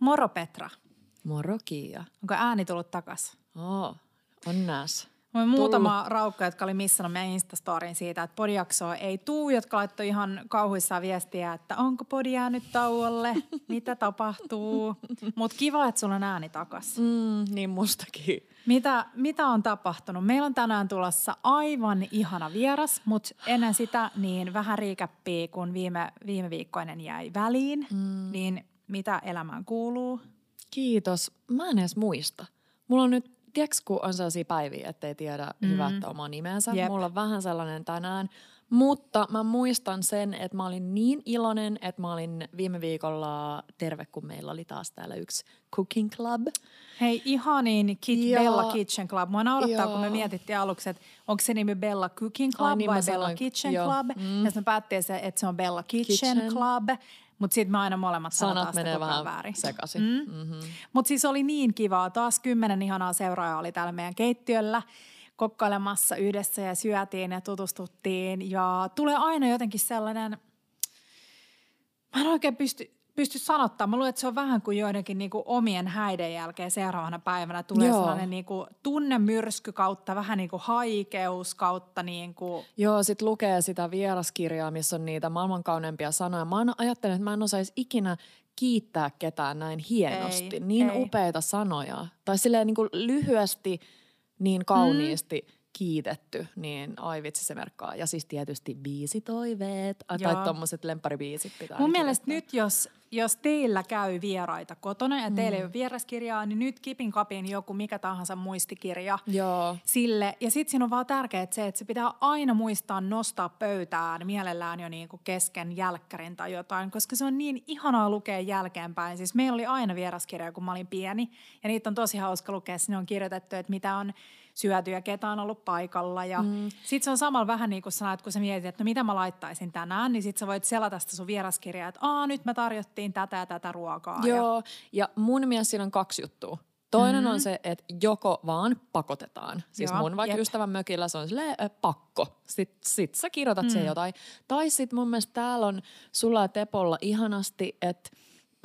Moro Petra. Moro Kiia. Onko ääni tullut takas? Oo, on näs. Mä muutama raukka, jotka oli missannut meidän Instastorin siitä, että podijaksoa ei tuu, jotka laittoi ihan kauhuissaan viestiä, että onko podi jäänyt tauolle, mitä tapahtuu. Mutta kiva, että sulla on ääni takas. Mm, niin mustakin. Mitä, mitä on tapahtunut? Meillä on tänään tulossa aivan ihana vieras, mutta ennen sitä niin vähän riikäppiä, kun viime, viime viikkoinen jäi väliin. Mm. Niin mitä elämään kuuluu? Kiitos. Mä en edes muista. Mulla on nyt, tiedätkö kun on sellaisia päiviä, ettei tiedä mm. hyvä, että oma nimensä. Jep. Mulla on vähän sellainen tänään. Mutta mä muistan sen, että mä olin niin iloinen, että mä olin viime viikolla terve, kun meillä oli taas täällä yksi cooking club. Hei, ihanin Kit ja, Bella Kitchen Club. Mua naurattaa, ja, kun me mietittiin aluksi, että onko se nimi Bella Cooking Club Ai, niin vai Bella sanoin, Kitchen jo. Club. Mm. Ja sitten me päättiin, että se on Bella Kitchen, Kitchen. Club. Mutta sitten me aina molemmat Sanat menee vähän väärin. sekaisin. Mm. Mm-hmm. Mutta siis oli niin kivaa. Taas kymmenen ihanaa seuraajaa oli täällä meidän keittiöllä kokkailemassa yhdessä ja syötiin ja tutustuttiin. Ja tulee aina jotenkin sellainen, mä en oikein pysty, pysty sanottaa. Mä luulen, että se on vähän kuin joidenkin niin kuin omien häiden jälkeen seuraavana päivänä tulee Joo. sellainen niin kuin tunnemyrsky kautta, vähän niin kuin haikeus kautta. Niin kuin. Joo, sit lukee sitä vieraskirjaa, missä on niitä maailman kauneimpia sanoja. Mä ajattelen, että mä en osaisi ikinä kiittää ketään näin hienosti. Ei, niin ei. upeita sanoja. Tai silleen niin kuin lyhyesti, niin kauniisti. Mm kiitetty, niin ai vitsi se merkkaa. Ja siis tietysti biisitoiveet, Joo. tai tuommoiset lempparibiisit pitää. Mun mielestä nyt, jos, jos teillä käy vieraita kotona ja teillä mm. ei ole vieraskirjaa, niin nyt kipin kapin joku mikä tahansa muistikirja Joo. sille. Ja sitten siinä on vaan tärkeää se, että se pitää aina muistaa nostaa pöytään mielellään jo niin kuin kesken jälkkärin tai jotain, koska se on niin ihanaa lukea jälkeenpäin. Siis meillä oli aina vieraskirja, kun mä olin pieni, ja niitä on tosi hauska lukea. Sinne on kirjoitettu, että mitä on syöty ja ketä on ollut paikalla. Ja mm. sitten se on samalla vähän niin kuin sanoit, kun sä mietit, että no mitä mä laittaisin tänään, niin sitten sä voit selata sitä sun vieraskirjaa, että aa nyt me tarjottiin tätä ja tätä ruokaa. Joo, ja, ja mun mielestä siinä on kaksi juttua. Toinen mm-hmm. on se, että joko vaan pakotetaan. Siis Joo, mun vaikka jep. ystävän mökillä se on silleen äh, pakko. Sitten sit sä kirjoitat mm. siihen jotain. Tai sitten mun mielestä täällä on sulla ja Tepolla ihanasti, että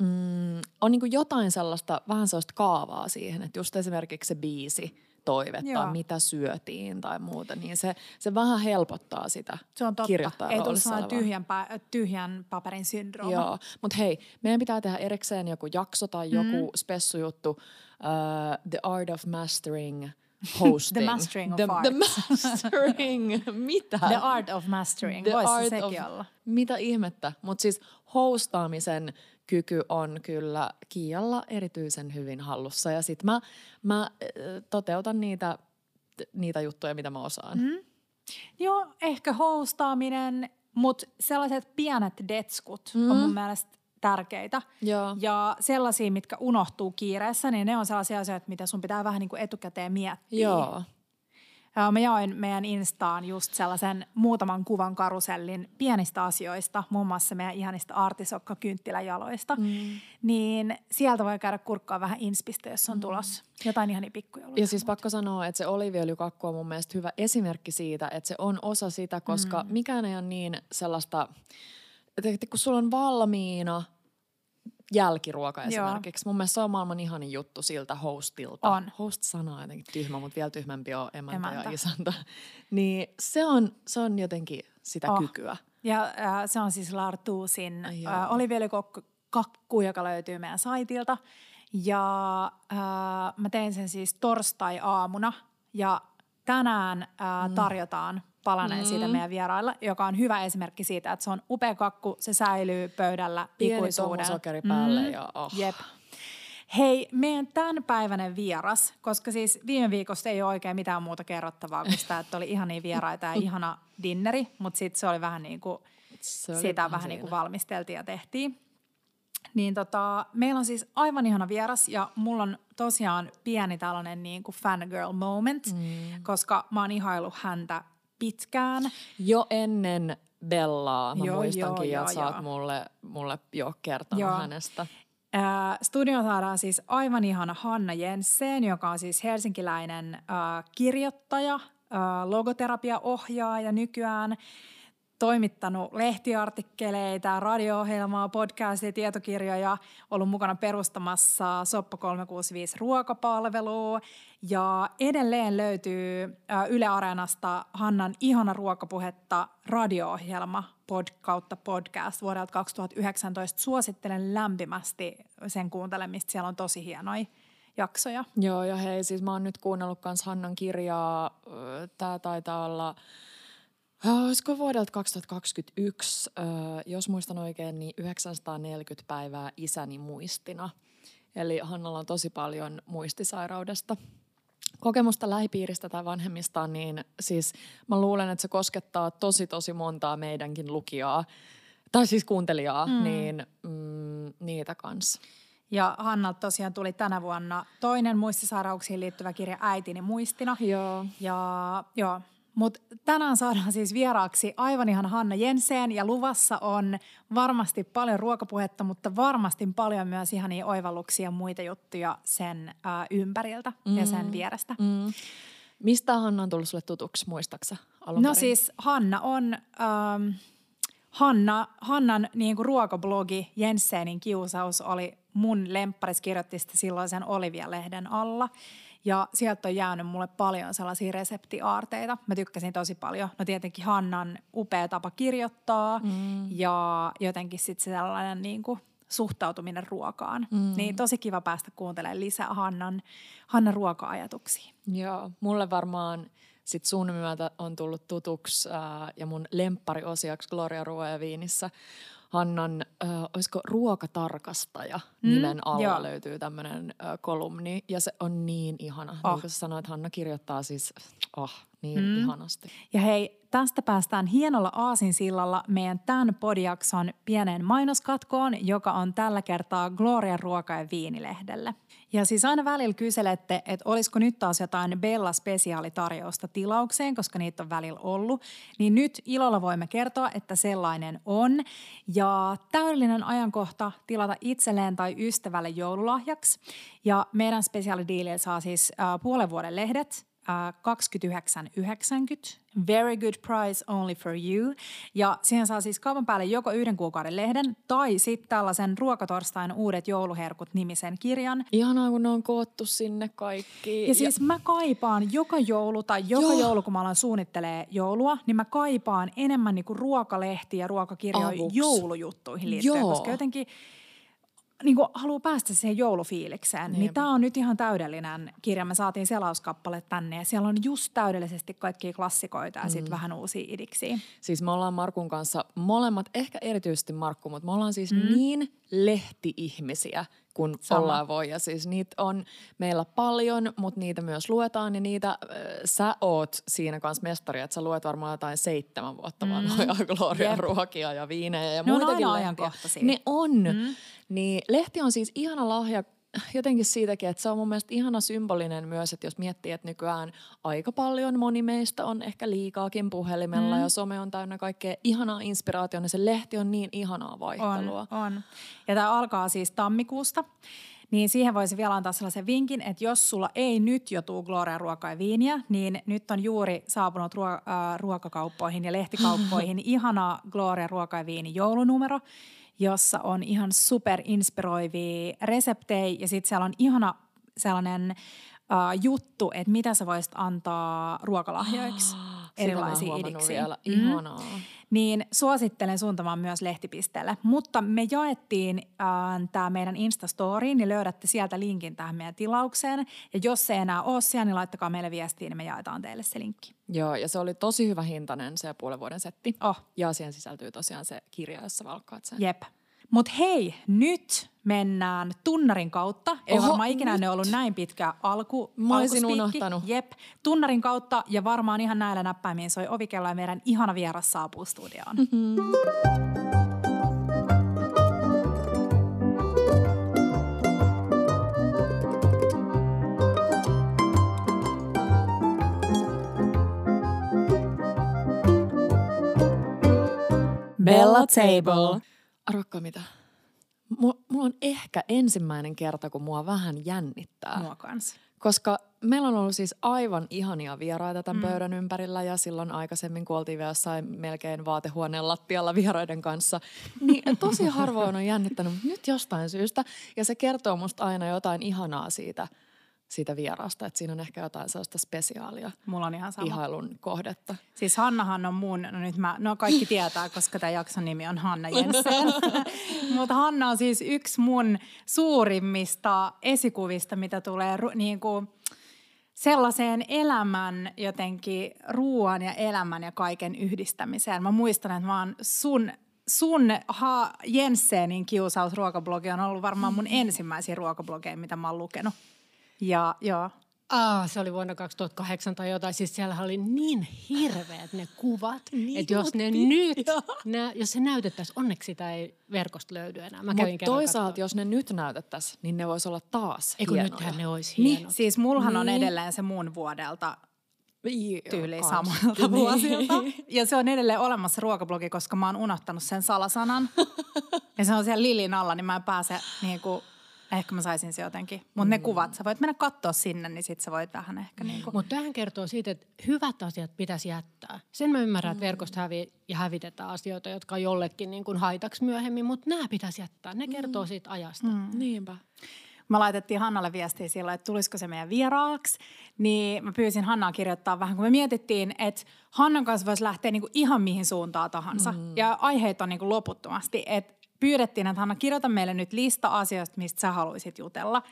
mm, on niinku jotain sellaista, vähän sellaista kaavaa siihen. Että just esimerkiksi se biisi – toive Joo. tai mitä syötiin tai muuta, niin se, se vähän helpottaa sitä Se on totta. Ei tule tyhjän, tyhjän paperin syndrooma. Joo, mutta hei, meidän pitää tehdä erikseen joku jakso tai mm. joku spessujuttu. Uh, the Art of Mastering hosting. the mastering of the, art. The mastering, mitä? The art of mastering, the voisi art sekin of, olla. Mitä ihmettä, mutta siis hostaamisen kyky on kyllä Kialla erityisen hyvin hallussa. Ja sitten mä, mä toteutan niitä, niitä juttuja, mitä mä osaan. Mm. Joo, ehkä hostaaminen, mutta sellaiset pienet detskut mm. on mun mielestä tärkeitä. Joo. Ja sellaisia, mitkä unohtuu kiireessä, niin ne on sellaisia asioita, mitä sun pitää vähän niin kuin etukäteen miettiä. Joo. Mä jaoin meidän Instaan just sellaisen muutaman kuvan karusellin pienistä asioista, muun muassa meidän ihanista artisokka-kynttiläjaloista. Mm. Niin sieltä voi käydä kurkkaa vähän inspistä, jos on mm. tulossa jotain ihania pikkuja. Ja siis pakko sanoa, että se oliviöljykakku on mun mielestä hyvä esimerkki siitä, että se on osa sitä, koska mm. mikään ei ole niin sellaista, että kun sulla on valmiina – jälkiruoka esimerkiksi. Joo. Mun mielestä se on maailman ihanin juttu siltä hostilta. On. Host-sana on jotenkin tyhmä, mutta vielä tyhmempi on emäntä, emäntä. ja isäntä. Niin se on, se on jotenkin sitä oh. kykyä. Ja äh, se on siis Lartuusin äh, olivielikakku, joka löytyy meidän saitilta. Ja äh, mä tein sen siis torstai-aamuna ja tänään äh, mm. tarjotaan palaneen mm. siitä meidän vierailla, joka on hyvä esimerkki siitä, että se on upea kakku, se säilyy pöydällä ikuisuuden. Pieni päälle mm. ja oh. Jep. Hei, meidän tämänpäiväinen vieras, koska siis viime viikosta ei ole oikein mitään muuta kerrottavaa kuin sitä, että oli ihania vieraita ja ihana dinneri, mutta sitten se oli vähän niin kuin, sitä vähän niin kuin valmisteltiin ja tehtiin. Niin tota, meillä on siis aivan ihana vieras ja mulla on tosiaan pieni tällainen niin kuin fangirl moment, mm. koska mä oon ihailu häntä pitkään. Jo ennen Bellaa, mä joo, muistankin, joo, että sä oot mulle, mulle jo kertonut joo. hänestä. Äh, studio saadaan siis aivan ihana Hanna Jensen, joka on siis helsinkiläinen äh, kirjoittaja, äh, logoterapiaohjaaja nykyään. Toimittanut lehtiartikkeleita, radio-ohjelmaa, podcastia, tietokirjoja, ollut mukana perustamassa Soppa 365 ruokapalvelua ja edelleen löytyy Yle Areenasta Hannan ihana ruokapuhetta radio-ohjelma pod, kautta podcast vuodelta 2019. Suosittelen lämpimästi sen kuuntelemista, siellä on tosi hienoja jaksoja. Joo, ja hei, siis mä oon nyt kuunnellut kans Hannan kirjaa, tää taitaa olla Olisiko vuodelta 2021, jos muistan oikein, niin 940 päivää isäni muistina. Eli Hannalla on tosi paljon muistisairaudesta kokemusta lähipiiristä tai vanhemmistaan, niin siis mä luulen, että se koskettaa tosi tosi montaa meidänkin lukijaa, tai siis kuuntelijaa, mm. niin mm, niitä kanssa. Ja Hannalta tosiaan tuli tänä vuonna toinen muistisairauksiin liittyvä kirja Äitini muistina. Joo. Ja joo, mutta tänään saadaan siis vieraaksi aivan ihan Hanna Jenseen ja luvassa on varmasti paljon ruokapuhetta, mutta varmasti paljon myös ihania oivalluksia ja muita juttuja sen äh, ympäriltä mm. ja sen mm. vierestä. Mm. Mistä Hanna on tullut sulle tutuksi, muistaksa alun No siis Hanna on... Ähm, Hanna, Hannan niin kuin ruokablogi Jensenin kiusaus oli mun lempparis kirjoitti sitä silloin sen Olivia-lehden alla. Ja sieltä on jäänyt mulle paljon sellaisia reseptiaarteita. Mä tykkäsin tosi paljon. No tietenkin Hannan upea tapa kirjoittaa mm. ja jotenkin sitten sellainen niin kuin suhtautuminen ruokaan. Mm. Niin tosi kiva päästä kuuntelemaan lisää Hannan, Hannan ruoka-ajatuksia. Joo, mulle varmaan sit sun myötä on tullut tutuksi ää, ja mun lemppariosiaksi Gloria Ruoa ja Viinissä Hannan, äh, olisiko ruokatarkastaja mm, nimen alla joo. löytyy tämmöinen äh, kolumni. Ja se on niin ihana. Oh. Niin ah. kuin sanoit, Hanna kirjoittaa siis oh, niin mm. ihanasti. Ja hei, tästä päästään hienolla aasinsillalla meidän tämän podiakson pieneen mainoskatkoon, joka on tällä kertaa Gloria ruoka- ja viinilehdelle. Ja siis aina välillä kyselette, että olisiko nyt taas jotain Bella-spesiaalitarjousta tilaukseen, koska niitä on välillä ollut. Niin nyt ilolla voimme kertoa, että sellainen on. Ja täydellinen ajankohta tilata itselleen tai ystävälle joululahjaksi. Ja meidän spesiaalidiilillä saa siis äh, puolen vuoden lehdet, 29,90. Very good price only for you. Ja siihen saa siis kaupan päälle joko yhden kuukauden lehden tai sitten tällaisen Ruokatorstain uudet jouluherkut nimisen kirjan. Ihanaa, kun ne on koottu sinne kaikki. Ja siis ja... mä kaipaan joka joulu tai joka Joo. joulu, kun mä alan suunnittelee joulua, niin mä kaipaan enemmän niinku ruokalehtiä ja ruokakirjoja joulujuttuihin liittyen. Joo. Koska jotenkin niin kuin haluaa päästä siihen joulufiilikseen, niin, niin tämä on nyt ihan täydellinen kirja. Me saatiin selauskappale tänne ja siellä on just täydellisesti kaikkia klassikoita ja mm. sitten vähän uusia idiksiä. Siis me ollaan Markun kanssa molemmat, ehkä erityisesti Markku, mutta me ollaan siis mm. niin lehti-ihmisiä kun Sama. ollaan voi. Ja siis niitä on meillä paljon, mutta niitä myös luetaan ja niitä äh, sä oot siinä kanssa mestari, että sä luet varmaan jotain seitsemän vuotta mm. vanhoja Gloria ruokia ja viinejä ja ne muitakin on ajankohtaisia. Ne on. Mm. Niin lehti on siis ihana lahja jotenkin siitäkin, että se on mun mielestä ihana symbolinen myös, että jos miettii, että nykyään aika paljon moni meistä on ehkä liikaakin puhelimella mm. ja some on täynnä kaikkea ihanaa inspiraatiota, niin se lehti on niin ihanaa vaihtelua. On, on. Ja tämä alkaa siis tammikuusta. Niin siihen voisi vielä antaa sellaisen vinkin, että jos sulla ei nyt jo tuu Gloria ruokaa ja viiniä, niin nyt on juuri saapunut ruo- äh, ruokakauppoihin ja lehtikauppoihin ihana Gloria ruoka ja viini joulunumero, jossa on ihan super inspiroivia reseptejä ja sitten siellä on ihana sellainen uh, juttu, että mitä sä voisit antaa ruokalahjoiksi. Erilaisia idiksiä. Vielä. Mm. Ihanaa. Mm. Niin suosittelen suuntamaan myös lehtipisteelle. Mutta me jaettiin äh, tämä meidän Instastoriin, niin löydätte sieltä linkin tähän meidän tilaukseen. Ja jos se ei enää ole siellä, niin laittakaa meille viestiä, niin me jaetaan teille se linkki. Joo, ja se oli tosi hyvä hintainen se puolen vuoden setti. Oh. Ja siihen sisältyy tosiaan se kirja, jossa valkkaat sen. Jep. Mutta hei, nyt mennään tunnarin kautta. Ei Oho, varmaan ikinä nyt. ne ollut näin pitkä alku. Mä olisin unohtanut. Jep, tunnarin kautta ja varmaan ihan näillä näppäimiin soi ovikello ja meidän ihana vieras saapuu studioon. Mm-hmm. Bella Table. Arvokka mitä? Mulla on ehkä ensimmäinen kerta, kun mua vähän jännittää. Mua kanssa. Koska meillä on ollut siis aivan ihania vieraita tämän mm. pöydän ympärillä ja silloin aikaisemmin, kun oltiin vielä jossain melkein vaatehuoneen lattialla vieraiden kanssa, niin tosi harvoin on jännittänyt, mutta nyt jostain syystä. Ja se kertoo musta aina jotain ihanaa siitä – siitä vierasta, että siinä on ehkä jotain sellaista spesiaalia Mulla on ihan sama. ihailun kohdetta. Siis Hannahan on mun, no nyt mä, no kaikki tietää, koska tämä jakson nimi on Hanna Jensen. Mutta Hanna on siis yksi mun suurimmista esikuvista, mitä tulee niin kuin sellaiseen elämän jotenkin ruoan ja elämän ja kaiken yhdistämiseen. Mä muistan, että mä oon sun sun ha, Jensenin kiusaus ruokablogi on ollut varmaan mun ensimmäisiä ruokablogeja, mitä mä oon lukenut. Ja, joo. Ah, se oli vuonna 2008 tai jotain. Siis siellä oli niin hirveät ne kuvat, niin että jos ne nyt, nä, jos se näytettäisiin, onneksi sitä ei verkosta löydy enää. Mutta toisaalta, katsoa. jos ne nyt näytettäisiin, niin ne voisi olla taas Eikö nythän ne olisi hienot. Niin, siis mullahan niin. on edelleen se mun vuodelta tyyli samalta niin. vuosilta. Ja se on edelleen olemassa ruokablogi, koska mä oon unohtanut sen salasanan. ja se on siellä Lilin alla, niin mä en pääse niin kuin Ehkä mä saisin se jotenkin. Mutta mm. ne kuvat, sä voit mennä katsoa sinne, niin sit sä voit vähän ehkä niin kuin. Mutta tähän kertoo siitä, että hyvät asiat pitäisi jättää. Sen mä ymmärrän, mm. että verkosta hävi ja hävitetään asioita, jotka on jollekin niin kuin haitaksi myöhemmin, mutta nämä pitäisi jättää. Ne kertoo mm. siitä ajasta. Mm. Niinpä. Mä laitettiin Hannalle viestiä silloin, että tulisiko se meidän vieraaksi. Niin mä pyysin Hannaa kirjoittaa vähän, kun me mietittiin, että Hannan kanssa voisi lähteä niin kuin ihan mihin suuntaan tahansa. Mm. Ja aiheet on niin kuin loputtomasti. Että pyydettiin, että Hanna, kirjoita meille nyt lista asioista, mistä sä haluaisit jutella.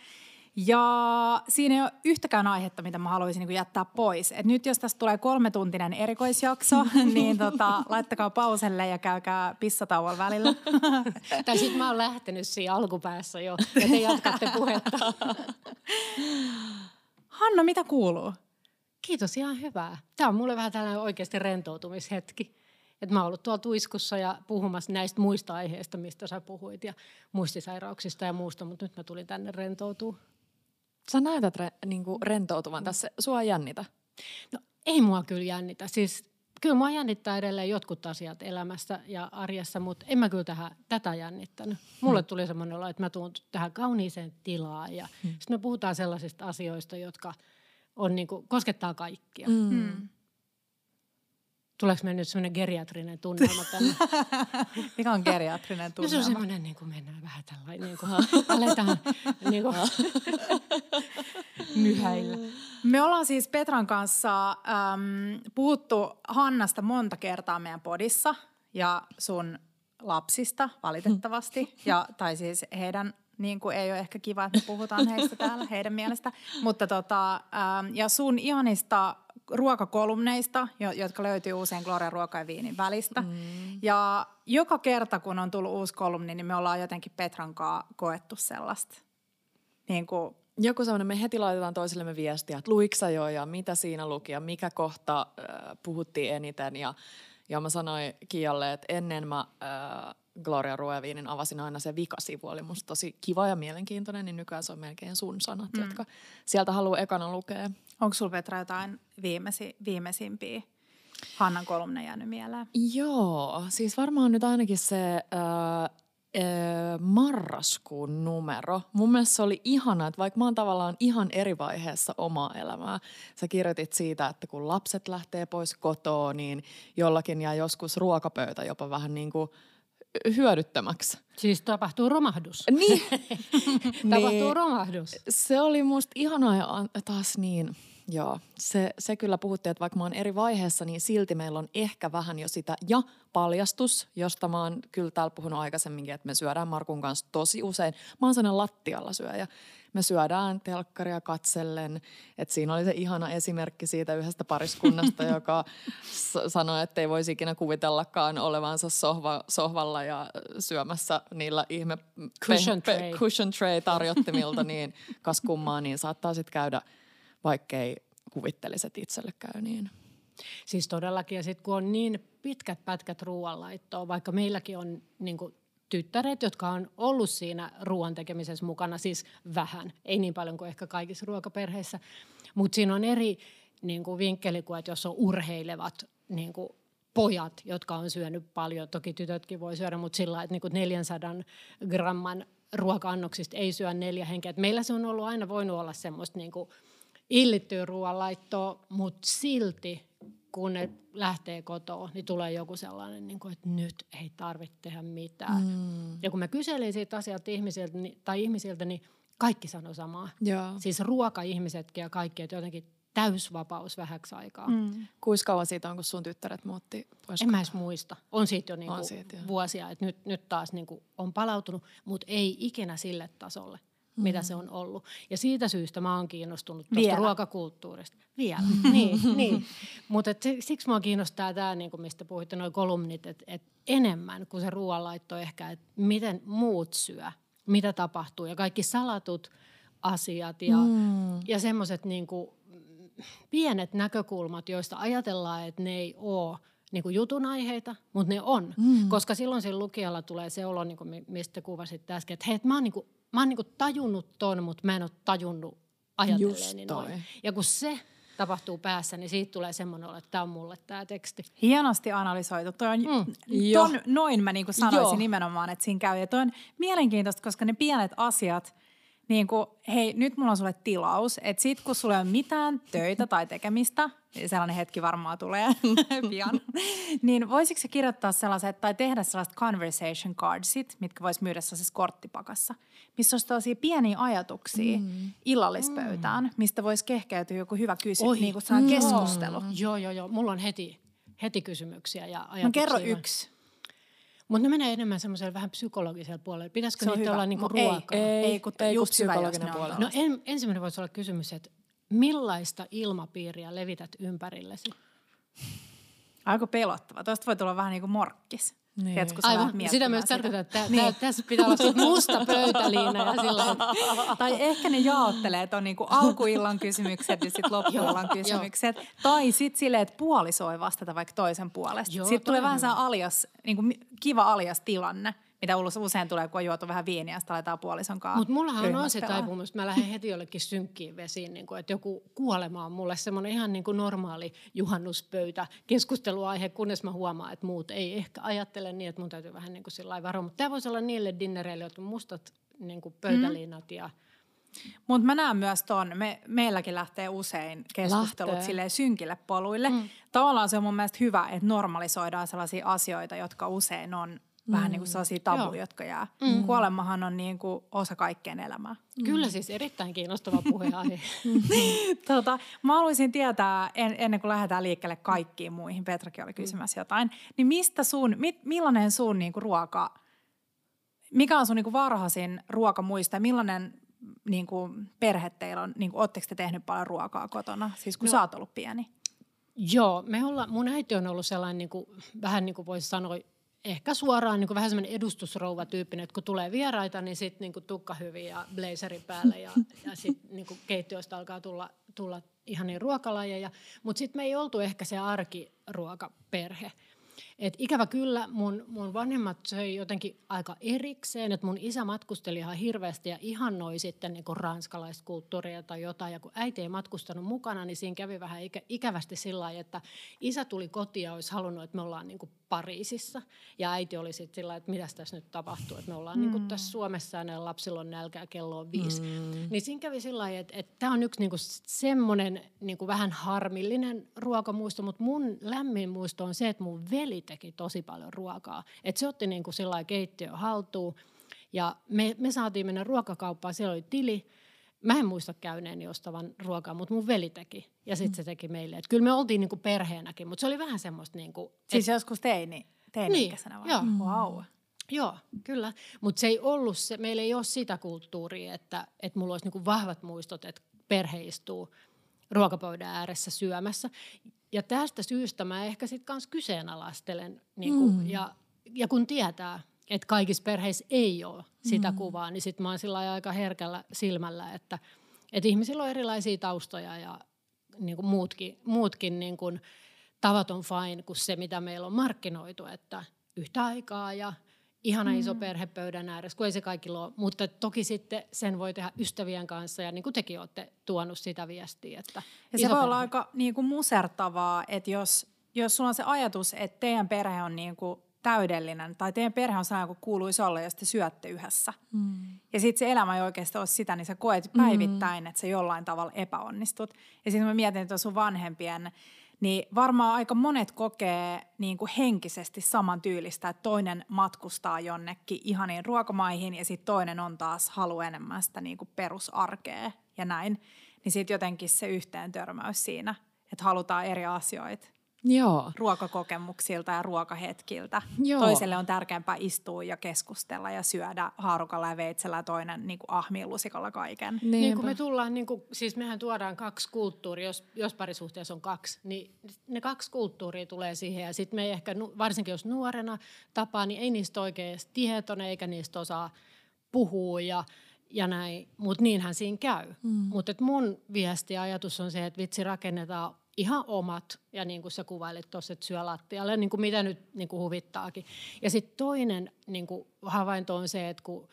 Ja siinä ei ole yhtäkään aihetta, mitä mä haluaisin niin jättää pois. Et nyt jos tästä tulee kolmetuntinen erikoisjakso, niin tota, laittakaa pauselle ja käykää pissatauolla välillä. tai sitten mä oon lähtenyt siinä alkupäässä jo ja te jatkatte puhetta. Hanna, mitä kuuluu? Kiitos, ihan hyvää. Tämä on mulle vähän tällainen oikeasti rentoutumishetki. Et mä oon ollut tuolla tuiskussa ja puhumassa näistä muista aiheista, mistä sä puhuit, ja muistisairauksista ja muusta, mutta nyt mä tulin tänne rentoutuu. Sä näytät re, niinku rentoutuvan tässä. Sua jännitä? No ei mua kyllä jännitä. Siis kyllä mua jännittää edelleen jotkut asiat elämässä ja arjessa, mutta en mä kyllä tähän, tätä jännittänyt. Mulle hmm. tuli semmoinen olo, että mä tuun tähän kauniiseen tilaan ja hmm. sitten me puhutaan sellaisista asioista, jotka on niinku, koskettaa kaikkia. Hmm. Hmm. Tuleeko meillä nyt semmoinen geriatrinen tunnelma tänne? Mikä on geriatrinen tunnelma? No se on semmoinen, niin kuin mennään vähän tällainen, niin kuin aletaan niin kuin myhäillä. Me ollaan siis Petran kanssa äm, puhuttu Hannasta monta kertaa meidän podissa ja sun lapsista valitettavasti. Ja, tai siis heidän niin kuin ei ole ehkä kiva, että me puhutaan heistä täällä, heidän mielestä. Mutta tota, ähm, ja sun ihanista ruokakolumneista, jotka löytyy usein Gloria ruoka ja viinin välistä. Mm. Ja joka kerta, kun on tullut uusi kolumni, niin me ollaan jotenkin Petran kanssa koettu sellaista. Niin kuin, joku sellainen, me heti laitetaan toisillemme viestiä, että luiksa jo ja mitä siinä luki ja mikä kohta äh, puhuttiin eniten. Ja, ja mä sanoin Kialle, että ennen mä äh, Gloria Rueviinin avasin aina se vikasivu, oli musta tosi kiva ja mielenkiintoinen, niin nykyään se on melkein sun sanat, mm. jotka sieltä haluaa ekana lukea. Onko sulla Petra jotain viimesi, viimeisimpiä Hannan kolumne jäänyt mieleen? Joo, siis varmaan nyt ainakin se äh, marraskuun numero. Mun mielestä se oli ihana, että vaikka mä oon tavallaan ihan eri vaiheessa omaa elämää. Sä kirjoitit siitä, että kun lapset lähtee pois kotoa, niin jollakin ja joskus ruokapöytä jopa vähän niin kuin – hyödyttömäksi. Siis tapahtuu romahdus. Niin. tapahtuu niin. romahdus. Se oli musta ihanaa ja taas niin, joo. Se, se kyllä puhuttiin, että vaikka mä oon eri vaiheessa, niin silti meillä on ehkä vähän jo sitä ja paljastus, josta mä oon kyllä täällä puhunut aikaisemminkin, että me syödään Markun kanssa tosi usein. Mä oon sellainen lattialla syöjä me syödään telkkaria katsellen. Et siinä oli se ihana esimerkki siitä yhdestä pariskunnasta, joka sanoi, että ei voisi ikinä kuvitellakaan olevansa sohva, sohvalla ja syömässä niillä ihme cushion, pe, tray. cushion tray tarjottimilta, niin kas kummaa, niin saattaa sitten käydä, vaikkei kuvittelisi, että itselle käy niin. Siis todellakin, ja sitten kun on niin pitkät pätkät ruoanlaittoa, vaikka meilläkin on niin kuin tyttäret, jotka on ollut siinä ruoan tekemisessä mukana, siis vähän, ei niin paljon kuin ehkä kaikissa ruokaperheissä, mutta siinä on eri niin kuin vinkkeli kuin, että jos on urheilevat niin kuin pojat, jotka on syönyt paljon, toki tytötkin voi syödä, mutta sillä että niin kuin 400 gramman ruoka-annoksista ei syö neljä henkeä. Et meillä se on ollut aina voinut olla semmoista niin kuin illittyä ruoanlaittoa, mutta silti kun ne lähtee kotoa, niin tulee joku sellainen, niin kuin, että nyt ei tarvitse tehdä mitään. Mm. Ja kun mä kyselin siitä asiat ihmisiltä, niin, tai ihmisiltä, niin kaikki sanoi samaa. Joo. Siis ruoka-ihmisetkin ja kaikki, että jotenkin täysvapaus vähäksi aikaa. Mm. Kuinka kauan siitä on, kun sun tyttäret muutti pois? En mä edes muista. On siitä jo niinku siitä, vuosia, että nyt, nyt taas niinku on palautunut, mutta ei ikinä sille tasolle mm. mitä se on ollut. Ja siitä syystä mä oon kiinnostunut tuosta ruokakulttuurista. Vielä, niin. niin. Mutta siksi mua kiinnostaa tämä, niinku, mistä puhuitte, noin kolumnit, että et enemmän kuin se ruoanlaitto ehkä, että miten muut syö, mitä tapahtuu ja kaikki salatut asiat ja, mm. ja semmoiset niinku, pienet näkökulmat, joista ajatellaan, että ne ei ole niin kuin jutun aiheita, mutta ne on. Mm. Koska silloin sillä lukijalla tulee se olo, niin kuin mistä kuvasit äsken, että hei, että mä oon, niin kuin, mä oon niin kuin tajunnut ton, mutta mä en ole tajunnut ajatelleeni noin. Ja kun se tapahtuu päässä, niin siitä tulee semmoinen olo, että tämä on mulle tämä teksti. Hienosti analysoitu. Toi on, mm. ton, noin mä niin kuin sanoisin Joo. nimenomaan, että siinä käy. Ja toi on mielenkiintoista, koska ne pienet asiat – niin kuin, hei, nyt mulla on sulle tilaus, että sit kun sulla ei ole mitään töitä tai tekemistä, niin sellainen hetki varmaan tulee pian, niin voisitko se kirjoittaa sellaiset tai tehdä sellaiset conversation cardsit, mitkä vois myydä sellaisessa korttipakassa, missä olisi tällaisia pieniä ajatuksia mm. illallispöytään, mm. mistä voisi kehkeytyä joku hyvä kysymys, niin kuin mm. keskustelu. Joo, joo, joo. Mulla on heti, heti kysymyksiä ja ajatuksia. No kerro yksi. Mutta ne menee enemmän semmoiselle vähän psykologiselle puolelle. Pitäisikö niitä hyvä. olla niinku ruokaa? Ei, ei, ei, kun ei, just psykologinen puolelle. No en, ensimmäinen voisi olla kysymys, että millaista ilmapiiriä levität ympärillesi? Aika pelottava. Tuosta voi tulla vähän niin kuin morkkis. Niin. Tiedätkö, Aivan, sitä myös tarkoittaa, että niin. tässä pitää olla musta pöytäliina. Ja sillä tai ehkä ne jaottelee, että on niinku alkuillan kysymykset ja sitten loppuillan kysymykset. tai sitten silleen, että puoliso voi vastata vaikka toisen puolesta. Sitten tulee vähän se alias, niinku kiva alias tilanne mitä usein tulee, kun on juotu vähän viiniä ja sitten aletaan puolison kanssa. Mutta mullahan on se taipumus, että mä lähden heti jollekin synkkiin vesiin, niin kuin, että joku kuolema on mulle semmoinen ihan niin kuin normaali juhannuspöytä keskusteluaihe, kunnes mä huomaan, että muut ei ehkä ajattele niin, että mun täytyy vähän niin kuin sillä varoa. Mutta tämä voisi olla niille dinnereille, jotka mustat niin kuin pöytäliinat ja mutta mä näen myös ton, me, meilläkin lähtee usein keskustelut silleen synkille poluille. Mm. Tavallaan se on mun mielestä hyvä, että normalisoidaan sellaisia asioita, jotka usein on mm. vähän niin kuin sellaisia tabuja, Joo. jotka jää. Mm. Kuolemahan on niin kuin osa kaikkeen elämää. Mm. Kyllä siis erittäin kiinnostava puheenaihe. tota, mä haluaisin tietää, en, ennen kuin lähdetään liikkeelle kaikkiin muihin, Petrakin oli kysymässä mm. jotain, niin mistä sun, mit, millainen sun niin kuin ruoka, mikä on sun niin kuin varhaisin ruokamuista ja millainen niin kuin perhe teillä on, niin kuin, ootteko te tehnyt paljon ruokaa kotona, siis kun no, sä oot ollut pieni? Joo, me olla, mun äiti on ollut sellainen, niin kuin, vähän niin kuin voisi sanoa, ehkä suoraan niin kuin vähän semmoinen edustusrouva-tyyppinen, että kun tulee vieraita, niin sitten niin tukka hyvin ja blazeri päälle ja, ja sitten niin keittiöistä alkaa tulla, tulla ihan niin ruokalajeja. Mutta sitten me ei oltu ehkä se arkiruokaperhe. Et ikävä kyllä mun, mun vanhemmat söi jotenkin aika erikseen, että mun isä matkusteli ihan hirveästi ja ihannoi sitten niin ranskalaista kulttuuria tai jotain. Ja kun äiti ei matkustanut mukana, niin siinä kävi vähän ikä, ikävästi sillä lailla, että isä tuli kotiin ja olisi halunnut, että me ollaan niin kuin Pariisissa. Ja äiti oli sitten sillä että mitä tässä nyt tapahtuu, että me ollaan mm. niin kuin tässä Suomessa ja ne lapsilla on nälkää, kello on viisi. Mm. Niin siinä kävi sillä lailla, että, että tämä on yksi niin kuin semmoinen niin kuin vähän harmillinen ruokamuisto, mutta mun lämmin muisto on se, että mun veli teki tosi paljon ruokaa. Että se otti niin kuin sillä keittiö haltuun ja me, me saatiin mennä ruokakauppaan, siellä oli tili. Mä en muista käyneeni ostavan ruokaa, mutta mun veli teki ja sitten mm. se teki meille. Et kyllä me oltiin niin kuin perheenäkin, mutta se oli vähän semmoista... Niin kuin, siis et... joskus teini, teini-ikäisenä niin, vai? Joo. Wow. Joo, kyllä. Mutta se ei ollut se, meillä ei ole sitä kulttuuria, että, että mulla olisi niinku vahvat muistot, että perhe istuu ruokapöydän ääressä syömässä. Ja tästä syystä mä ehkä sitten kanssa kyseenalaistelen. Niin kuin, mm. ja, ja kun tietää, että kaikissa perheissä ei ole sitä mm. kuvaa, niin sitten mä oon sillä aika herkällä silmällä, että, että ihmisillä on erilaisia taustoja ja niin kuin muutkin, muutkin niin kuin tavat on fine kuin se, mitä meillä on markkinoitu, että yhtä aikaa ja – ihana iso mm. perhe pöydän ääressä, kun ei se kaikki ole. Mutta toki sitten sen voi tehdä ystävien kanssa ja niin kuin tekin olette tuonut sitä viestiä. Että ja se voi olla aika niin kuin musertavaa, että jos, jos sulla on se ajatus, että teidän perhe on niin kuin täydellinen, tai teidän perhe on sellainen kuin kuuluisi olla, jos te syötte yhdessä. Mm. Ja sitten se elämä ei oikeasti ole sitä, niin sä koet päivittäin, mm. että sä jollain tavalla epäonnistut. Ja sitten mä mietin, että sun vanhempien, niin varmaan aika monet kokee niin kuin henkisesti saman tyylistä, että toinen matkustaa jonnekin ihaniin ruokamaihin ja sitten toinen on taas halu enemmän sitä niin kuin perusarkea ja näin. Niin sitten jotenkin se yhteen törmäys siinä, että halutaan eri asioita. Joo. ruokakokemuksilta ja ruokahetkiltä. Joo. Toiselle on tärkeämpää istua ja keskustella ja syödä haarukalla ja veitsellä ja toinen niin kuin ahmii lusikalla kaiken. Niinpä. Niin kun me tullaan, niin kuin, siis mehän tuodaan kaksi kulttuuria, jos, jos parisuhteessa on kaksi, niin ne kaksi kulttuuria tulee siihen ja sitten me ei ehkä, varsinkin jos nuorena tapaa, niin ei niistä oikein tietoinen eikä niistä osaa puhua ja ja näin, mutta niinhän siinä käy. Mm. Mutta mun viesti ja ajatus on se, että vitsi rakennetaan ihan omat, ja niin kuin sä kuvailit tuossa, että syö lattialle, niin kuin mitä nyt niin kuin huvittaakin. Ja sitten toinen niin kuin havainto on se, että kun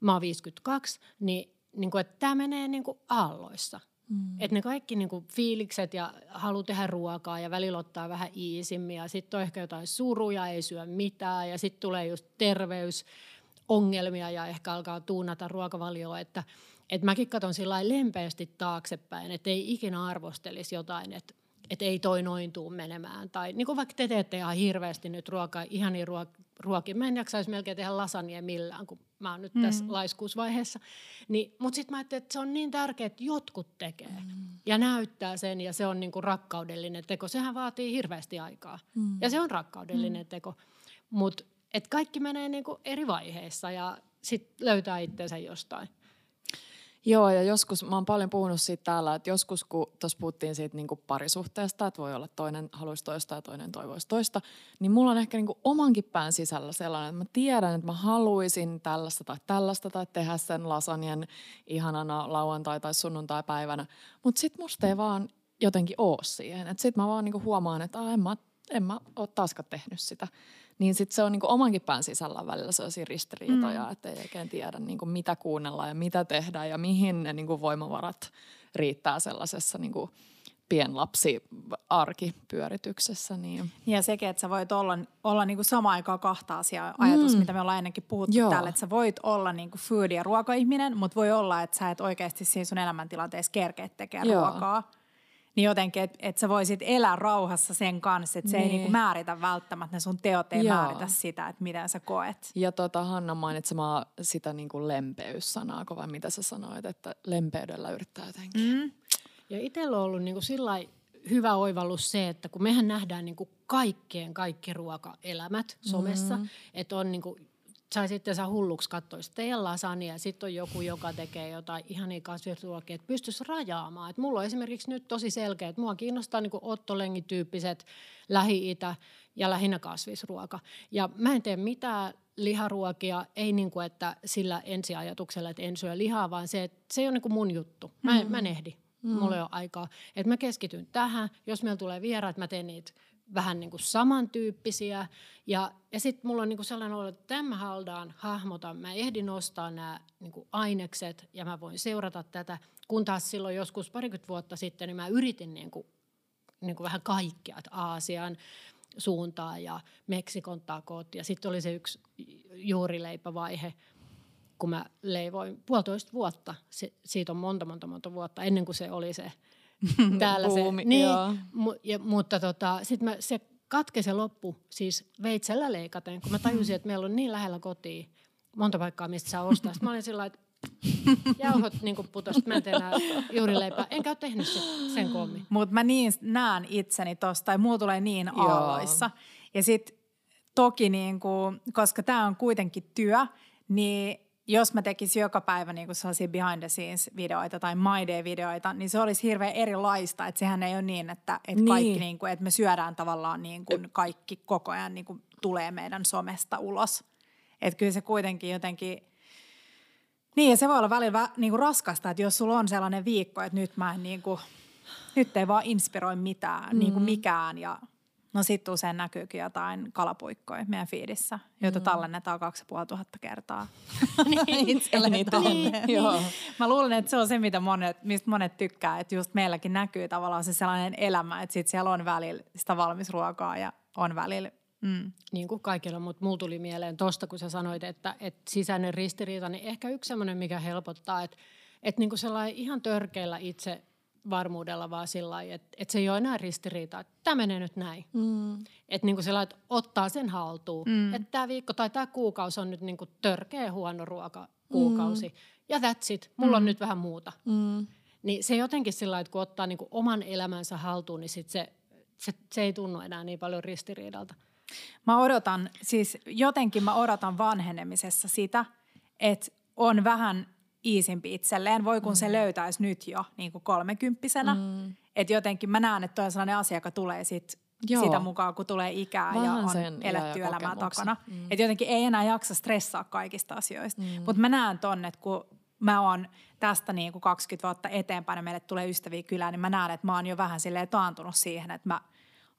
mä oon 52, niin, niin kuin, että tämä menee niin kuin aalloissa. Mm. Että ne kaikki niin kuin fiilikset ja halu tehdä ruokaa ja välillä ottaa vähän iisimmin ja sitten on ehkä jotain suruja, ei syö mitään ja sitten tulee just terveysongelmia ja ehkä alkaa tuunata ruokavalioa, että et mäkin katson sillä lempeästi taaksepäin, että ei ikinä arvostelisi jotain, että että ei toi noin tuu menemään. Tai niin kuin vaikka te teette ihan hirveästi nyt ruokaa, ihania ruok- ruokia. Mä en jaksaisi melkein tehdä lasania millään, kun mä oon nyt mm. tässä laiskuusvaiheessa. Niin, Mutta sitten mä ajattelin, että se on niin tärkeää, että jotkut tekee mm. ja näyttää sen ja se on niin kuin rakkaudellinen teko. Sehän vaatii hirveästi aikaa mm. ja se on rakkaudellinen mm. teko. Mutta kaikki menee niin kuin eri vaiheissa ja sitten löytää itsensä jostain. Joo, ja joskus, mä oon paljon puhunut siitä täällä, että joskus kun tuossa puhuttiin siitä niin parisuhteesta, että voi olla toinen haluaisi toista ja toinen toivoisi toista, niin mulla on ehkä niin omankin pään sisällä sellainen, että mä tiedän, että mä haluaisin tällaista tai tällaista tai tehdä sen lasanien ihanana lauantai- tai sunnuntai-päivänä, mutta sit musta ei vaan jotenkin oo siihen. Että sit mä vaan niin huomaan, että en mä, en mä ole taaskaan tehnyt sitä niin sitten se on niinku omankin pään sisällä välillä sellaisia ristiriitoja, mm. että ei oikein tiedä niinku mitä kuunnella ja mitä tehdä ja mihin ne niinku voimavarat riittää sellaisessa niinku pienlapsi arkipyörityksessä. Niin. Ja sekin, että sä voit olla, olla niinku samaan aikaan kahta asiaa, ajatus, mm. mitä me ollaan ennenkin puhuttu Joo. täällä, että sä voit olla niinku food- ja ruokaihminen, mutta voi olla, että sä et oikeasti siinä sun elämäntilanteessa kerkeä tekemään ruokaa. Niin jotenkin, että et sä voisit elää rauhassa sen kanssa, että se niin. ei niinku määritä välttämättä, ne sun teot ei Joo. määritä sitä, että miten sä koet. Ja tota, Hanna mainitsemaan sitä niinku lempeyssanaa, vai mitä sä sanoit, että lempeydellä yrittää jotenkin. Mm. Ja itsellä on ollut niinku sillä hyvä oivallus se, että kun mehän nähdään niinku kaikkeen kaikki ruokaelämät somessa, mm. että on niinku sai sitten saa hulluksi katsoa teidän lasania ja sitten on joku, joka tekee jotain ihania kasvisruokia, että pystyisi rajaamaan. Et mulla on esimerkiksi nyt tosi selkeä, että mua kiinnostaa niin ottolengityyppiset Lähi-Itä ja lähinnä kasvisruoka. Ja mä en tee mitään liharuokia, ei niin kuin, että sillä ensiajatuksella, että en syö lihaa, vaan se, että se ei ole niin kuin mun juttu. Mä en, mm. mä en ehdi. Mm. Mulla ei ole aikaa. Että mä keskityn tähän. Jos meillä tulee vieraat, mä teen niitä vähän niin kuin samantyyppisiä. Ja, ja sitten mulla on niin kuin sellainen olo, että tämän haldaan hahmotan, mä ehdin ostaa nämä niin kuin ainekset ja mä voin seurata tätä. Kun taas silloin joskus parikymmentä vuotta sitten, niin mä yritin niin kuin, niin kuin vähän kaikkea, Aasian suuntaan ja Meksikon takot. Ja sitten oli se yksi juurileipävaihe, kun mä leivoin puolitoista vuotta. Se, siitä on monta, monta, monta vuotta ennen kuin se oli se – täällä Buumi, se. Niin, mu, ja, mutta tota, sitten se katke se loppu siis veitsellä leikaten, kun mä tajusin, että meillä on niin lähellä kotiin monta paikkaa, mistä saa ostaa. Sitten mä olin sillä että jauhot niin putosi, mä en tee enää juuri leipää. Enkä ole tehnyt sen, sen kommi. Mutta mä niin näen itseni tosta, tai mulla tulee niin aalloissa. Ja sitten toki, niin kuin, koska tämä on kuitenkin työ, niin jos mä tekisin joka päivä niin kuin sellaisia behind the scenes videoita tai my day videoita, niin se olisi hirveän erilaista. Että sehän ei ole niin, että, että niin. kaikki niin kuin, että me syödään tavallaan niin kuin kaikki koko ajan niin kuin tulee meidän somesta ulos. Että kyllä se kuitenkin jotenkin, niin ja se voi olla välillä niin kuin raskasta, että jos sulla on sellainen viikko, että nyt mä en niin kuin, nyt ei vaan inspiroi mitään, mm. niin kuin mikään ja No sitten usein näkyykin jotain kalapuikkoja meidän fiidissä, joita mm. tallennetaan kaksi ja tuhatta kertaa. niin, itselle niin, niin, Joo. Mä luulen, että se on se, mitä monet, mistä monet tykkää, että just meilläkin näkyy tavallaan se sellainen elämä, että sit siellä on välillä sitä valmisruokaa ja on välillä mm. niin kuin kaikilla, mutta mulla tuli mieleen tuosta, kun sä sanoit, että, että sisäinen ristiriita, niin ehkä yksi semmoinen, mikä helpottaa, että, että niin kuin sellainen ihan törkeillä itse varmuudella vaan sillä lailla, että, että se ei ole enää ristiriita, että tämä menee nyt näin. Mm. Että niin kuin sellainen, että ottaa sen haltuun, mm. että tämä viikko tai tämä kuukausi on nyt niin kuin törkeä huono ruoka kuukausi. Mm. Ja that's it, mulla mm. on nyt vähän muuta. Mm. Niin se jotenkin sillä että kun ottaa niin kuin oman elämänsä haltuun, niin sit se, se, se ei tunnu enää niin paljon ristiriidalta. Mä odotan, siis jotenkin mä odotan vanhenemisessa sitä, että on vähän iisimpi itselleen. Voi kun mm. se löytäisi nyt jo niin kuin kolmekymppisenä. Mm. Että jotenkin mä näen, että toi on sellainen asia, joka tulee sit Joo. sitä mukaan, kun tulee ikää Vähän ja on eletty ja elämää takana. Mm. Että jotenkin ei enää jaksa stressaa kaikista asioista. Mm. Mutta mä näen tonne, että kun mä oon tästä niin kuin 20 vuotta eteenpäin ja meille tulee ystäviä kylään, niin mä näen, että mä oon jo vähän silleen taantunut siihen, että mä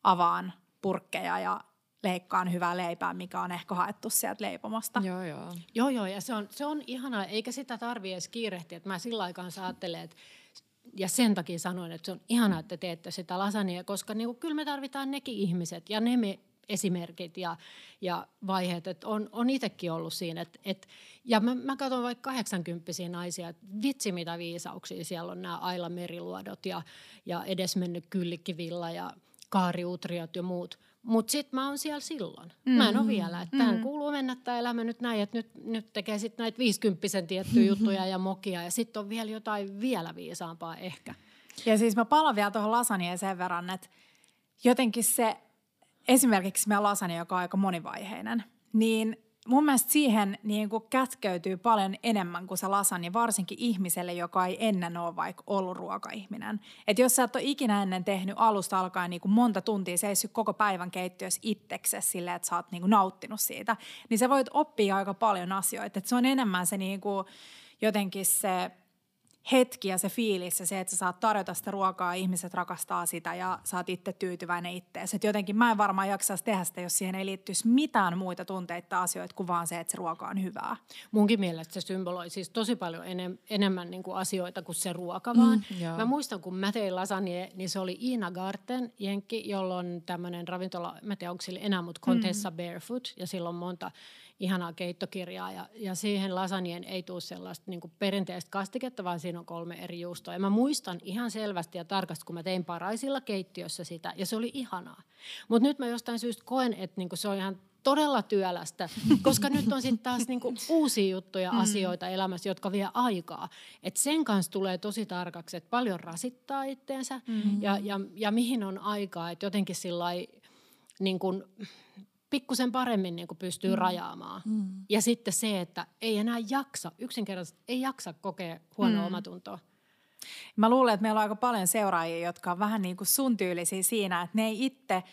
avaan purkkeja ja leikkaan hyvää leipää, mikä on ehkä haettu sieltä leipomasta. Joo, joo. Joo, joo, ja se on, se on ihanaa, eikä sitä tarvitse edes kiirehtiä. Että mä sillä aikaan ajattelen, että ja sen takia sanoin, että se on ihanaa, että teette sitä lasania, koska niin kuin, kyllä me tarvitaan nekin ihmiset ja ne me esimerkit ja, ja vaiheet, että on, on itsekin ollut siinä. Et, et, ja mä, mä katson vaikka 80 naisia, että vitsi mitä viisauksia siellä on nämä Aila Meriluodot ja, ja edesmennyt Kyllikkivilla ja Kaari Utriot ja muut. Mutta sitten mä oon siellä silloin. Mm-hmm. Mä en ole vielä. Että mm-hmm. kuuluu mennä tämä elämä nyt näin, että nyt, nyt tekee sitten näitä viisikymppisen tiettyjä juttuja ja mokia. Ja sitten on vielä jotain vielä viisaampaa ehkä. Ja siis mä palaan vielä tuohon lasaniin sen verran, että jotenkin se, esimerkiksi meidän lasani, joka on aika monivaiheinen, niin mun mielestä siihen niin kuin kätkeytyy paljon enemmän kuin se lasani, varsinkin ihmiselle, joka ei ennen ole vaikka ollut ruokaihminen. Että jos sä et ole ikinä ennen tehnyt alusta alkaen niin kuin monta tuntia seissyt koko päivän keittiössä itseksesi silleen, että sä oot niin kuin nauttinut siitä, niin sä voit oppia aika paljon asioita. Että se on enemmän se niin kuin jotenkin se – hetki ja se fiilis ja se, että sä saat tarjota sitä ruokaa, ihmiset rakastaa sitä ja saat itse tyytyväinen ittees. Että jotenkin mä en varmaan jaksaisi tehdä sitä, jos siihen ei liittyisi mitään muita tunteita tai asioita kuin vaan se, että se ruoka on hyvää. Munkin mielestä se symboloi siis tosi paljon enem, enemmän niin kuin asioita kuin se ruoka vaan. Mm, mä muistan, kun mä tein lasagne, niin se oli Ina Garten, jenkki, jolla on tämmöinen ravintola, mä tiedän onko sillä enää, mutta Contessa mm. Barefoot ja sillä on monta ihanaa keittokirjaa ja, ja siihen lasanien ei tule sellaista niin perinteistä kastiketta, vaan siinä on kolme eri juustoa. Ja mä muistan ihan selvästi ja tarkasti, kun mä tein paraisilla keittiössä sitä ja se oli ihanaa. Mutta nyt mä jostain syystä koen, että niin se on ihan todella työlästä, koska nyt on sitten taas niinku uusia juttuja, mm. asioita elämässä, jotka vie aikaa. Et sen kanssa tulee tosi tarkaksi, että paljon rasittaa itteensä mm. ja, ja, ja mihin on aikaa. Että jotenkin sillä niin kuin, pikkusen paremmin niin kuin pystyy mm. rajaamaan. Mm. Ja sitten se, että ei enää jaksa, yksinkertaisesti ei jaksa kokea huonoa mm. omatuntoa. Mä luulen, että meillä on aika paljon seuraajia, jotka on vähän niin kuin sun tyylisiä siinä, että ne ei itse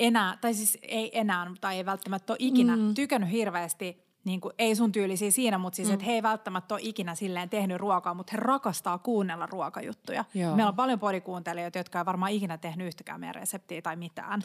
enää, tai siis ei enää, tai ei välttämättä ole ikinä mm. tykännyt hirveästi niin kuin, ei sun tyylisiä siinä, mutta siis, mm. että he ei välttämättä ole ikinä silleen tehnyt ruokaa, mutta he rakastaa kuunnella ruokajuttuja. Joo. Meillä on paljon podikuuntelijoita, jotka ei varmaan ikinä tehnyt yhtäkään meidän reseptiä tai mitään,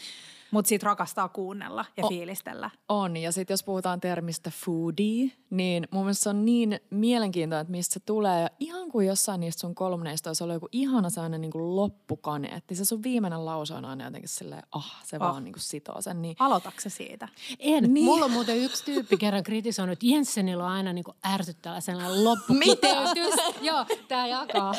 mutta siitä rakastaa kuunnella ja o- fiilistellä. On, ja sitten jos puhutaan termistä foodie, niin mun mielestä se on niin mielenkiintoinen, että mistä se tulee. Ja ihan kuin jossain niistä sun kolmneista olisi ollut joku ihana sellainen niin kuin loppukaneetti. Se sun viimeinen lause on aina jotenkin silleen, ah, se oh. vaan niin kuin sitoo sen. Niin... Aloitatko siitä? En. Niin. Mulla on muuten yksi tyyppi kerran kritisoinut, että Jensenillä on aina niin kuin ärsyttävä sellainen loppukiteytys. Joo, tää jakaa.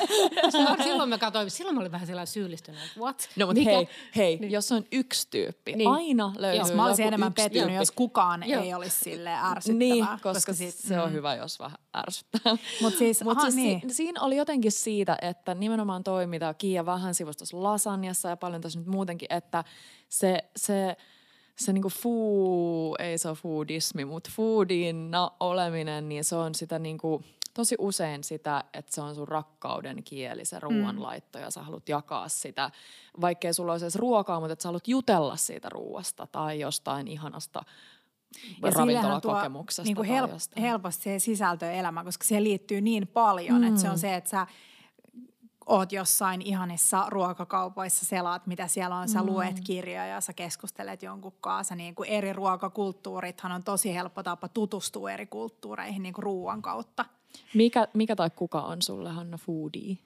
silloin mä katsoin, silloin mä olin vähän sellainen syyllistynyt, what? No mutta hei, hei, niin. jos on yksi tyyppi, niin. aina löytyy Jos mä olisin enemmän pettynyt, jos kukaan Joo. ei olisi sille ärsyttävää. Niin, koska, koska sit, se on mm. hyvä, jos vähän ärsyttää. Mutta siis, Mut siis niin. si, siinä oli jotenkin siitä, että nimenomaan toi, mitä Kiia vähän sivustossa lasanjassa ja paljon tässä nyt muutenkin, että se, se se niinku fuu, ei se ole foodismi, mutta foodina oleminen, niin se on sitä niinku, tosi usein sitä, että se on sun rakkauden kieli, se ruoanlaitto, ja sä haluat jakaa sitä, vaikkei sulla olisi edes ruokaa, mutta että sä haluat jutella siitä ruoasta tai jostain ihanasta ja ravintolakokemuksesta. Tuo, niin kuin help, helposti se sisältöelämä, koska siihen liittyy niin paljon, mm. että se on se, että sä oot jossain ihanissa ruokakaupoissa, selaat mitä siellä on, sä mm. luet kirjoja ja sä keskustelet jonkun kanssa. Niin kuin eri ruokakulttuurithan on tosi helppo tapa tutustua eri kulttuureihin niin kuin ruoan kautta. Mikä, mikä tai kuka on sulle, Hanna, foodie?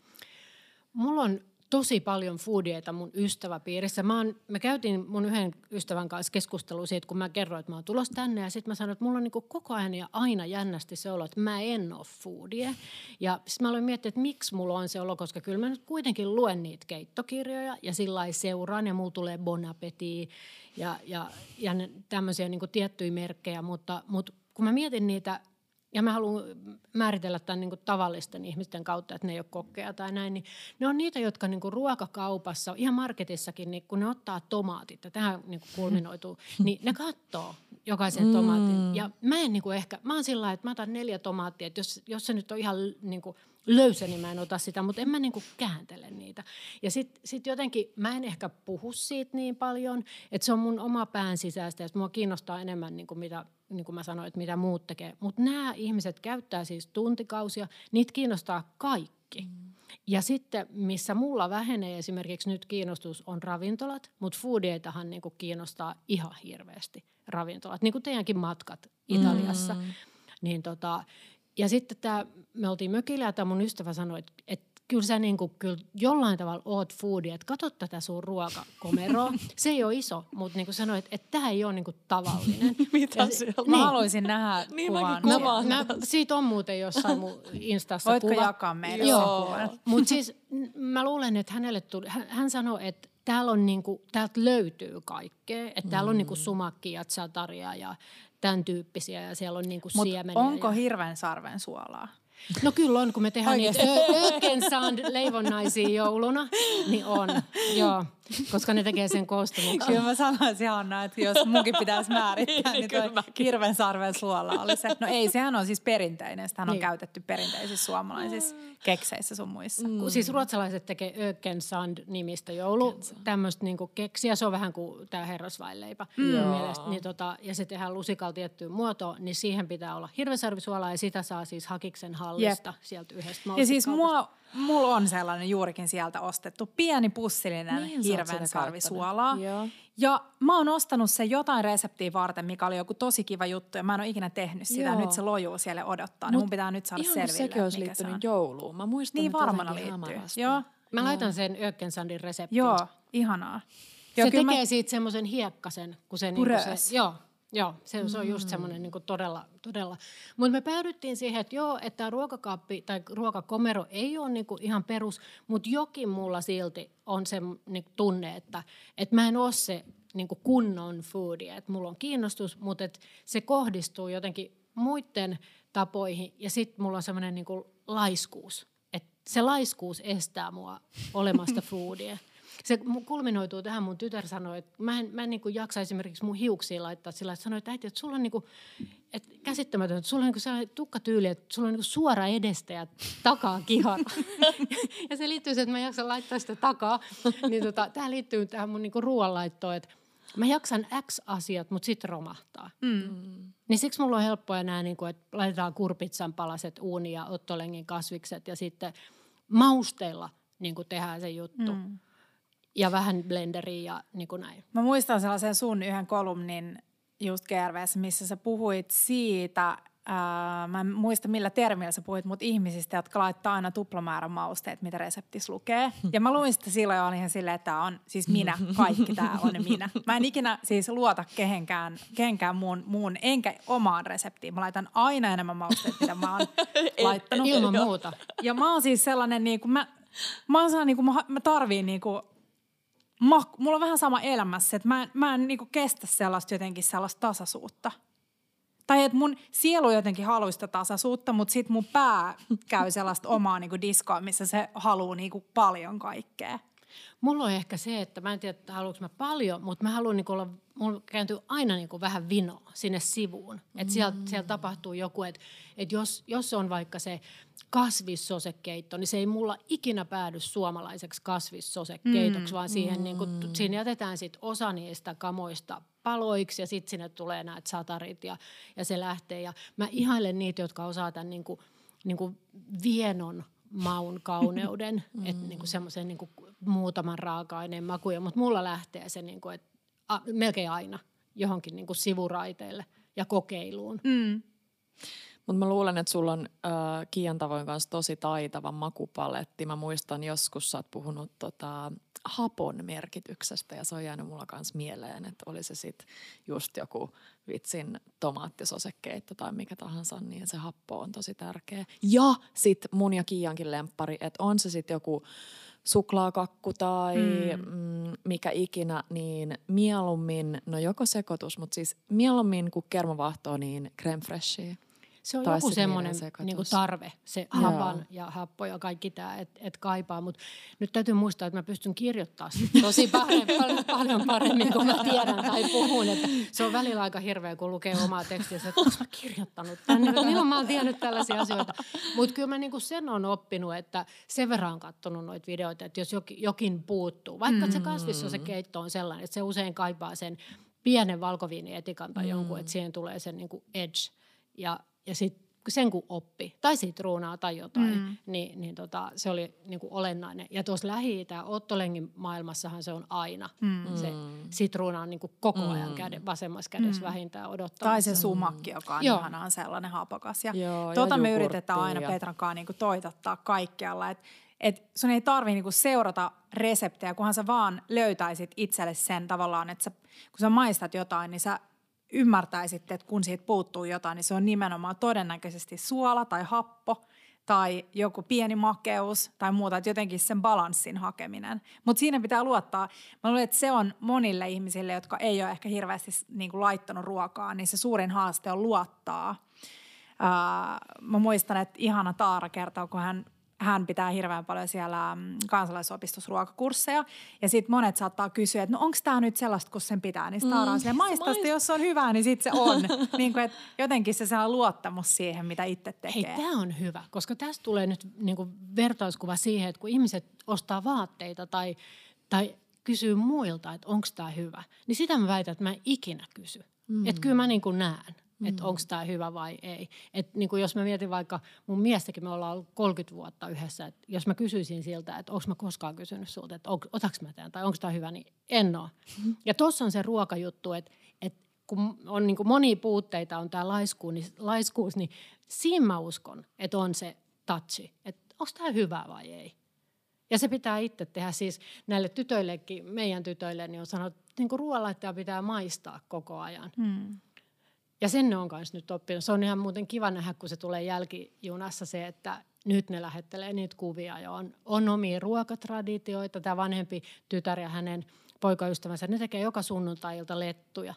Mulla on tosi paljon foodieita mun ystäväpiirissä. Mä, oon, me käytiin mun yhden ystävän kanssa keskustelua siitä, kun mä kerroin, että mä oon tulossa tänne. Ja sitten mä sanoin, että mulla on niin koko ajan ja aina jännästi se olo, että mä en ole foodie. Ja sitten mä aloin miettiä, että miksi mulla on se olo, koska kyllä mä nyt kuitenkin luen niitä keittokirjoja ja sillä seuraan ja mulla tulee Bon Appetit ja, ja, ja tämmöisiä niin tiettyjä merkkejä, mutta, mutta kun mä mietin niitä ja mä haluan määritellä tämän niin kuin tavallisten ihmisten kautta, että ne ei ole kokkeja tai näin, niin ne on niitä, jotka niin kuin ruokakaupassa, ihan marketissakin, niin kun ne ottaa tomaatit, ja tähän niin kuin kulminoituu, niin ne katsoo jokaisen mm. tomaatin. Ja mä en niin kuin ehkä, mä oon sillä lailla, että mä otan neljä tomaattia, että jos, jos se nyt on ihan niin kuin löysä, niin mä en ota sitä, mutta en mä niin kuin kääntele niitä. Ja sitten sit jotenkin mä en ehkä puhu siitä niin paljon, että se on mun oma pään sisäistä, ja mua kiinnostaa enemmän niin kuin mitä niin kuin mä sanoin, että mitä muut tekee. Mutta nämä ihmiset käyttää siis tuntikausia, niitä kiinnostaa kaikki. Mm. Ja sitten, missä mulla vähenee esimerkiksi nyt kiinnostus, on ravintolat, mutta foodieitahan niin kuin kiinnostaa ihan hirveästi ravintolat, niin kuin teidänkin matkat Italiassa. Mm. Niin tota, ja sitten tämä, me oltiin mökillä ja tämä mun ystävä sanoi, että, että kyllä sä niin kuin, kyllä jollain tavalla oot foodi, että katso tätä sun ruokakomeroa. Se ei ole iso, mutta niin kuin sanoit, että, että tämä ei ole niin kuin tavallinen. Mitä ja, siellä? Niin. Mä haluaisin nähdä niin kuvan. Mä, mä, siitä on muuten jossain mun Instassa Voitko kuva. jakaa meille Joo, mutta siis mä luulen, että hänelle tuli, hän, hän sanoi, että täällä on niinku, täältä löytyy kaikkea. Että mm. täällä on niinku sumakkia, tsataria ja tämän tyyppisiä ja siellä on niinku siemeniä. onko ja... hirven sarven suolaa? No kyllä on, kun me tehdään niitä Ökensand leivonnaisia jouluna, niin on, joo, koska ne tekee sen koostumuksen. Kyllä mä sanoisin Hanna, että jos munkin pitäisi määrittää, niin toi hirven sarven suola oli se. No ei, sehän on siis perinteinen, sitä on niin. käytetty perinteisissä suomalaisissa kekseissä sun muissa. Mm. Siis ruotsalaiset tekee Ökensand nimistä joulu, tämmöistä niinku keksiä, se on vähän kuin tämä herrasvainleipä. Mm. Mielestä, niin tota, ja se tehdään lusikalla tiettyyn muotoon, niin siihen pitää olla hirvensarvisuolaa ja sitä saa siis hakiksen hallista Jep. sieltä yhdestä Ja siis mua, mulla on sellainen juurikin sieltä ostettu pieni pussillinen niin, hirveän sarvisuolaa. Ja mä oon ostanut sen jotain reseptiä varten, mikä oli joku tosi kiva juttu ja mä en ole ikinä tehnyt sitä. Joo. Nyt se lojuu siellä odottaa, niin mun pitää nyt saada selville, sekin olisi liittynyt se jouluun. Mä muistan, niin varmana liittyy. Joo. Mä laitan sen Ökkensandin reseptin. Joo, ihanaa. Joo, se tekee mä... siitä semmoisen hiekkasen, kun se, niin se joo, Joo, se, se on just mm. semmoinen niin todella, todella. Mutta me päädyttiin siihen, että joo, että tämä ruokakaappi tai ruokakomero ei ole niin ihan perus, mutta jokin mulla silti on se niin tunne, että, että mä en ole se niin kunnon foodi, että mulla on kiinnostus, mutta että se kohdistuu jotenkin muiden tapoihin ja sitten mulla on semmoinen niin laiskuus. Että se laiskuus estää mua olemasta foodia se kulminoituu tähän, mun tytär sanoi, että mä en, mä en niin kuin jaksa esimerkiksi mun hiuksia laittaa sillä, että sanoi, että äiti, että sulla on niin kuin, että käsittämätöntä, että sulla on niin kuin sellainen tukkatyyli, että sulla on niin kuin suora edestä ja takaa kihara. ja se liittyy siihen, että mä jaksan laittaa sitä takaa. niin tota, tämä liittyy tähän mun niin kuin ruoanlaittoon, että mä jaksan X asiat, mutta sitten romahtaa. Mm. Niin siksi mulla on helppoa enää, niin kuin, että laitetaan kurpitsan palaset uuni ja ottolengin kasvikset ja sitten mausteilla niin kuin tehdään se juttu. Mm ja vähän blenderiä ja niin kuin näin. Mä muistan sellaisen sun yhden kolumnin just GRVssä, missä sä puhuit siitä, ää, mä en muista millä termillä sä puhuit, mutta ihmisistä, jotka laittaa aina tuplamäärän mausteet, mitä reseptis lukee. Ja mä luin sitä silloin ja olin ihan silleen, että tämä on siis minä, kaikki tämä on minä. Mä en ikinä siis luota kehenkään, kehenkään muun, muun, enkä omaan reseptiin. Mä laitan aina enemmän mausteet, mitä mä oon laittanut. Ilman muuta. Ja mä oon siis sellainen, niin kuin mä, mä, oon sellainen, niin kuin, mä, mä tarviin niin kuin, ma, mulla on vähän sama elämässä, että mä, mä en niinku kestä sellaista jotenkin sellaista tasaisuutta. Tai että mun sielu jotenkin haluaa sitä tasaisuutta, mutta sit mun pää käy sellaista omaa niinku diskoa, missä se haluaa niinku paljon kaikkea. Mulla on ehkä se, että mä en tiedä, että haluanko mä paljon, mutta mä haluan niinku olla, mulla kääntyy aina niinku vähän vino sinne sivuun. Että siellä, mm. siellä tapahtuu joku, että, että jos, jos on vaikka se kasvissosekeitto, niin se ei mulla ikinä päädy suomalaiseksi kasvissosekeitoksi, mm. vaan siihen, niinku, mm. niinku, siinä jätetään sit osa niistä kamoista paloiksi ja sitten sinne tulee näitä satarit ja, ja se lähtee. Ja mä ihailen niitä, jotka osaa tämän niinku, niinku vienon maun kauneuden, mm. että niinku semmoisen niinku muutaman raaka-aineen makuja, mutta mulla lähtee se niinku, et, a, melkein aina johonkin niinku sivuraiteille ja kokeiluun. Mm. Mutta mä luulen, että sulla on äh, Kiian tavoin kanssa tosi taitava makupaletti. Mä muistan joskus sä oot puhunut tota, hapon merkityksestä ja se on jäänyt mulla kanssa mieleen, että oli se sitten just joku vitsin tomaattisosekeitto tai mikä tahansa, niin se happo on tosi tärkeä. Ja sitten mun ja Kiiankin lemppari, että on se sitten joku suklaakakku tai mm. Mm, mikä ikinä, niin mieluummin, no joko sekoitus, mutta siis mieluummin kuin kermavaahtoa, niin creme freshia. Se on tai joku semmoinen niin tarve, se hapan ja happo ja kaikki tämä, että et kaipaa. Mutta nyt täytyy muistaa, että mä pystyn kirjoittamaan tosi paljon, paljon, paljon paremmin kuin mä tiedän tai puhun. Että se on välillä aika hirveä, kun lukee omaa tekstiä, että onko mä kirjoittanut tänne, että milloin mä oon tiennyt tällaisia asioita. Mutta kyllä mä niinku sen on oppinut, että sen verran on katsonut noita videoita, että jos jokin, jokin puuttuu, vaikka mm. se kasvissa se keitto on sellainen, että se usein kaipaa sen pienen valkoviinietikan tai mm. jonkun, että siihen tulee sen niinku edge. Ja ja sitten sen kun oppi, tai sitruunaa tai jotain, mm. niin, niin tota, se oli niin kuin olennainen. Ja tuossa lähi Ottolengin maailmassahan se on aina. Mm. Se sitruuna on niin kuin koko mm. ajan käde, vasemmassa kädessä mm. vähintään odottaa. Tai se sumakki, joka on Joo. ihanaan sellainen hapokas. Ja Joo, tuota ja me yritetään aina Petrankaan niin kuin toitottaa kaikkialla, että et sun ei tarvi niinku seurata reseptejä, kunhan sä vaan löytäisit itselle sen tavallaan, että sä, kun sä maistat jotain, niin sä ymmärtäisitte, että kun siitä puuttuu jotain, niin se on nimenomaan todennäköisesti suola tai happo tai joku pieni makeus tai muuta, että jotenkin sen balanssin hakeminen. Mutta siinä pitää luottaa. Mä luulen, että se on monille ihmisille, jotka ei ole ehkä hirveästi niin kuin laittanut ruokaa, niin se suurin haaste on luottaa. Ää, mä muistan, että ihana Taara kertoo, kun hän hän pitää hirveän paljon siellä mm, kansalaisopistossa ruokakursseja. Ja sitten monet saattaa kysyä, että no onko tämä nyt sellaista, kun sen pitää. Niin sitä mm, maista maist- jos se on hyvää, niin sitten se on. niin kuin, jotenkin se sellainen luottamus siihen, mitä itse tekee. Hei, tämä on hyvä, koska tästä tulee nyt niin kuin vertauskuva siihen, että kun ihmiset ostaa vaatteita tai, tai kysyy muilta, että onko tämä hyvä, niin sitä mä väitän, että mä en ikinä kysy. Mm. Että kyllä mä niin kuin näen mm. että onko tämä hyvä vai ei. Et niin kuin jos mä mietin vaikka mun miestäkin, me ollaan ollut 30 vuotta yhdessä, että jos mä kysyisin siltä, että onko mä koskaan kysynyt sulta, että otaks mä tämän tai onko tämä hyvä, niin en ole. Mm. Ja tuossa on se ruokajuttu, että, että kun on niin kuin monia puutteita, on tämä laiskuus, niin, laiskuus, niin siinä mä uskon, että on se touchi, että onko tämä hyvä vai ei. Ja se pitää itse tehdä siis näille tytöillekin, meidän tytöille, niin on sanottu, että niin ruoanlaittaja pitää maistaa koko ajan. Hmm. Ja sen ne on kanssa nyt oppinut. Se on ihan muuten kiva nähdä, kun se tulee jälkijunassa se, että nyt ne lähettelee niitä kuvia ja on, on omia ruokatraditioita. Tämä vanhempi tytär ja hänen poikaystävänsä, ne tekee joka sunnuntailta lettuja.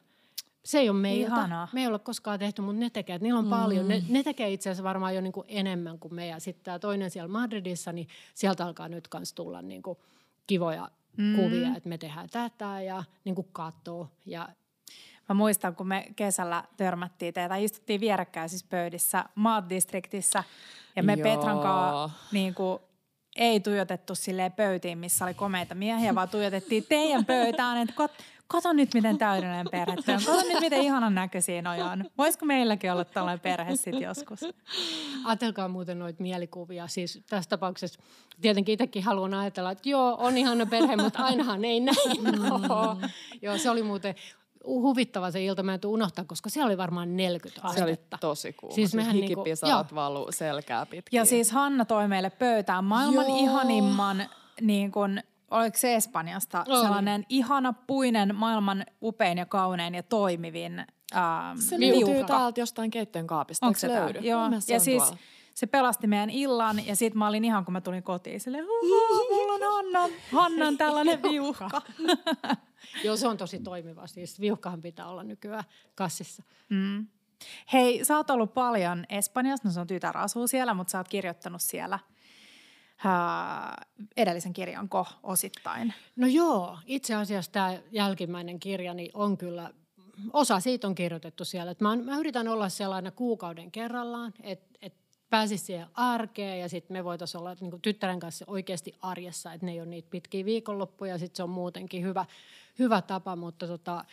Se ei ole meiltä. Me ei ole koskaan tehty, mutta ne tekee. Niillä on mm. paljon. Ne, ne tekee itse asiassa varmaan jo niin kuin enemmän kuin me. Ja sitten tämä toinen siellä Madridissa, niin sieltä alkaa nyt myös tulla niin kuin kivoja mm. kuvia, että me tehdään tätä ja niin kuin katoo. Ja Mä muistan, kun me kesällä törmättiin teitä, istuttiin vierekkäisissä pöydissä Maat-distriktissä ja me Joo. Petran kanssa niin kuin, ei tuijotettu silleen pöytiin, missä oli komeita miehiä, vaan tuijotettiin teidän pöytään, että kot, kato nyt miten täydellinen perhe on. Kato nyt miten ihanan näköisiä noi on. Voisiko meilläkin olla tällainen perhe sitten joskus? Ajatelkaa muuten noita mielikuvia. Siis tässä tapauksessa tietenkin itsekin haluan ajatella, että joo, on ihana perhe, mutta ainahan ei näin mm. Joo, se oli muuten huvittava se ilta, mä en tule unohtaa, koska se oli varmaan 40 astetta. Se oli tosi kuuma. Siis, siis hikipisat niinku, valu selkää pitkin. Ja siis Hanna toi meille pöytään maailman Joo. ihanimman, niin kun, oliko se Espanjasta, oli. sellainen ihana puinen, maailman upein ja kaunein ja toimivin ähm, Se löytyy täältä jostain keittiön kaapista, Onko se löydy? Joo, ja siis tuolla. Se pelasti meidän illan ja sitten mä olin ihan, kun mä tulin kotiin, silleen, mulla on Hannan, Hannan tällainen viuhka. Joo, se on tosi toimiva. Siis viuhkahan pitää olla nykyään kassissa. Mm. Hei, sä oot ollut paljon Espanjassa, no sun tytär asuu siellä, mutta sä oot kirjoittanut siellä ää, edellisen kirjanko osittain. No joo, itse asiassa tämä jälkimmäinen kirjani on kyllä, osa siitä on kirjoitettu siellä. mä, mä yritän olla sellainen kuukauden kerrallaan, että et pääsisi siihen arkeen ja sitten me voitaisiin olla niin tyttären kanssa oikeasti arjessa, että ne ei ole niitä pitkiä viikonloppuja, sitten se on muutenkin hyvä, hyvä tapa, mutta tota,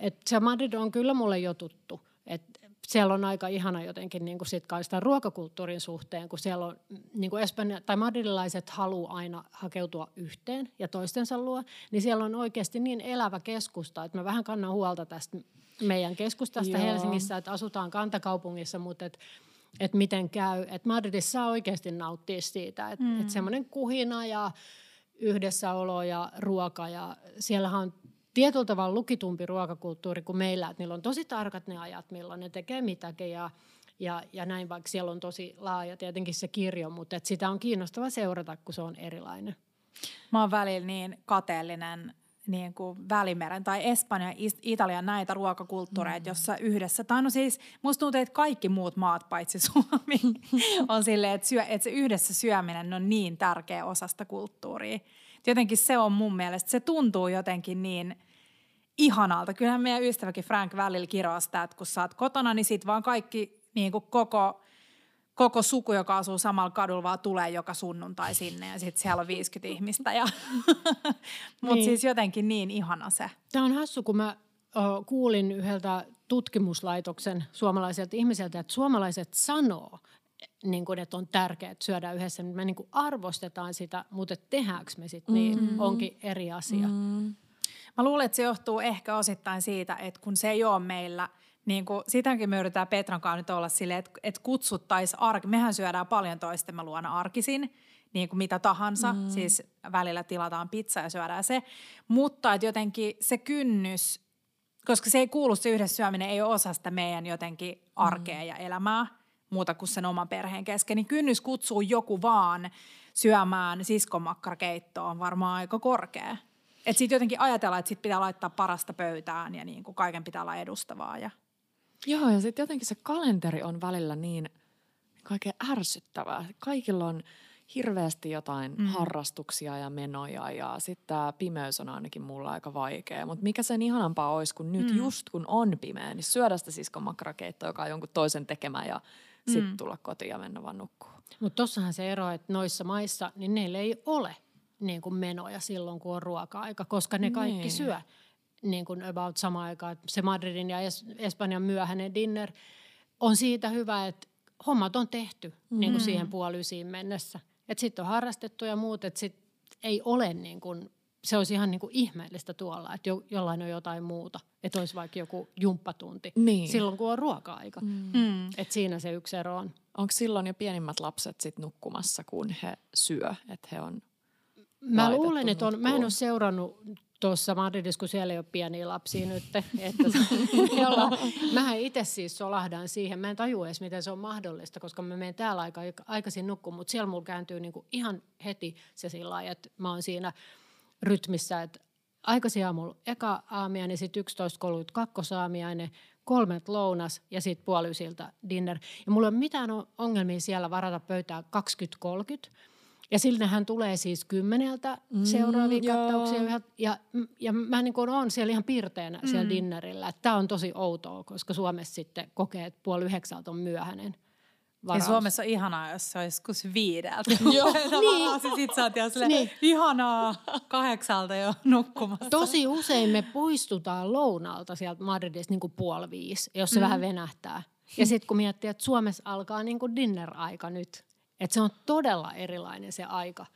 et se Madrid on kyllä mulle jo tuttu. Et siellä on aika ihana jotenkin niin kuin sit sitä ruokakulttuurin suhteen, kun siellä on niin kuin Espanja, tai madridilaiset haluaa aina hakeutua yhteen ja toistensa luo, niin siellä on oikeasti niin elävä keskusta, että mä vähän kannan huolta tästä meidän keskustasta Joo. Helsingissä, että asutaan kantakaupungissa, mutta et että miten käy. Että Madridissa saa oikeasti nauttia siitä, että mm. et semmoinen kuhina ja yhdessäolo ja ruoka ja siellähän on tietyllä tavalla lukitumpi ruokakulttuuri kuin meillä, että niillä on tosi tarkat ne ajat, milloin ne tekee mitäkin ja, ja, ja näin, vaikka siellä on tosi laaja tietenkin se kirjo, mutta että sitä on kiinnostava seurata, kun se on erilainen. Mä oon välillä niin kateellinen niin kuin Välimeren tai Espanja, Italian näitä ruokakulttuureita, mm. jossa yhdessä, tai no siis musta tuntuu, että kaikki muut maat paitsi Suomi on silleen, että, syö, että se yhdessä syöminen on niin tärkeä osa sitä kulttuuria. Jotenkin se on mun mielestä, se tuntuu jotenkin niin ihanalta. Kyllähän meidän ystäväkin Frank välillä sitä, että kun sä oot kotona, niin sit vaan kaikki niin kuin koko koko suku, joka asuu samalla kadulla, vaan tulee joka sunnuntai sinne ja sitten siellä on 50 ihmistä. Ja Mutta niin. siis jotenkin niin ihana se. Tämä on hassu, kun mä o, kuulin yhdeltä tutkimuslaitoksen suomalaiselta ihmiseltä, että suomalaiset sanoo, niin kuin, että on tärkeää että syödä yhdessä. Me niin kuin arvostetaan sitä, mutta tehdäänkö me sitten niin, mm-hmm. onkin eri asia. Mm-hmm. Mä luulen, että se johtuu ehkä osittain siitä, että kun se ei ole meillä – niin kuin, sitäkin me yritetään Petran kanssa nyt olla silleen, että, että kutsuttaisiin arki. Mehän syödään paljon toistemme luona arkisin, niin kuin mitä tahansa. Mm. Siis välillä tilataan pizza ja syödään se. Mutta että jotenkin se kynnys, koska se ei kuulu, se yhdessä syöminen ei ole osa sitä meidän jotenkin arkea mm. ja elämää muuta kuin sen oman perheen kesken, niin kynnys kutsuu joku vaan syömään siskomakkarakeittoa on varmaan aika korkea. Että sitten jotenkin ajatellaan, että sit pitää laittaa parasta pöytään ja niin kuin kaiken pitää olla edustavaa ja – Joo, ja sitten jotenkin se kalenteri on välillä niin kaiken ärsyttävää. Kaikilla on hirveästi jotain mm. harrastuksia ja menoja ja sitten tämä pimeys on ainakin mulla aika vaikea. Mutta mikä sen ihanampaa olisi, kun nyt mm. just kun on pimeä, niin syödä sitä siskon makkarakeittoa, joka on jonkun toisen tekemä ja mm. sitten tulla kotiin ja mennä vaan nukkuu. Mutta tossahan se ero, että noissa maissa, niin neillä ei ole niin kuin menoja silloin, kun on ruoka-aika, koska ne kaikki niin. syö niin kuin about sama aikaan. Se Madridin ja es- Espanjan myöhäinen dinner on siitä hyvä, että hommat on tehty mm. niin kuin siihen puolisiin mennessä. Että sitten on harrastettu ja muut, että sit ei ole niin kuin, se olisi ihan niin kuin ihmeellistä tuolla, että jo, jollain on jotain muuta. Että olisi vaikka joku jumppatunti niin. silloin, kun on ruoka-aika. Mm. mm. Että siinä se yksi ero on. Onko silloin jo pienimmät lapset sit nukkumassa, kun he syö, että he on Mä luulen, että on, mä en ole seurannut tuossa Madridissa, kun siellä ei ole pieniä lapsia nyt. Että jolla, mähän itse siis solahdan siihen. Mä en tajua edes, miten se on mahdollista, koska mä menen täällä aika, aikaisin nukkumaan, mutta siellä mulla kääntyy niinku ihan heti se sillä lailla, että mä oon siinä rytmissä, että aikaisin aamulla eka aamiainen, niin sitten 11.30 kakkosaamiainen, kolmet lounas ja sitten puoliysiltä dinner. Ja mulla ei ole mitään ongelmia siellä varata pöytää 20.30, ja hän tulee siis kymmeneltä mm, seuraavia kattauksia. Ja, ja, mä niin kuin olen siellä ihan piirteenä mm. siellä dinnerillä. Tämä on tosi outoa, koska Suomessa sitten kokee, että puoli yhdeksältä on myöhäinen. Varaus. Ja Suomessa on ihanaa, jos se olisi kus viideltä. Joo, niin. Sitten sä oot jo niin. ihanaa kahdeksalta jo nukkumassa. Tosi usein me poistutaan lounalta sieltä Madridista niin kuin puoli viisi, jos se mm. vähän venähtää. Ja sitten kun miettii, että Suomessa alkaa niin kuin dinner-aika nyt, et se on todella erilainen se aika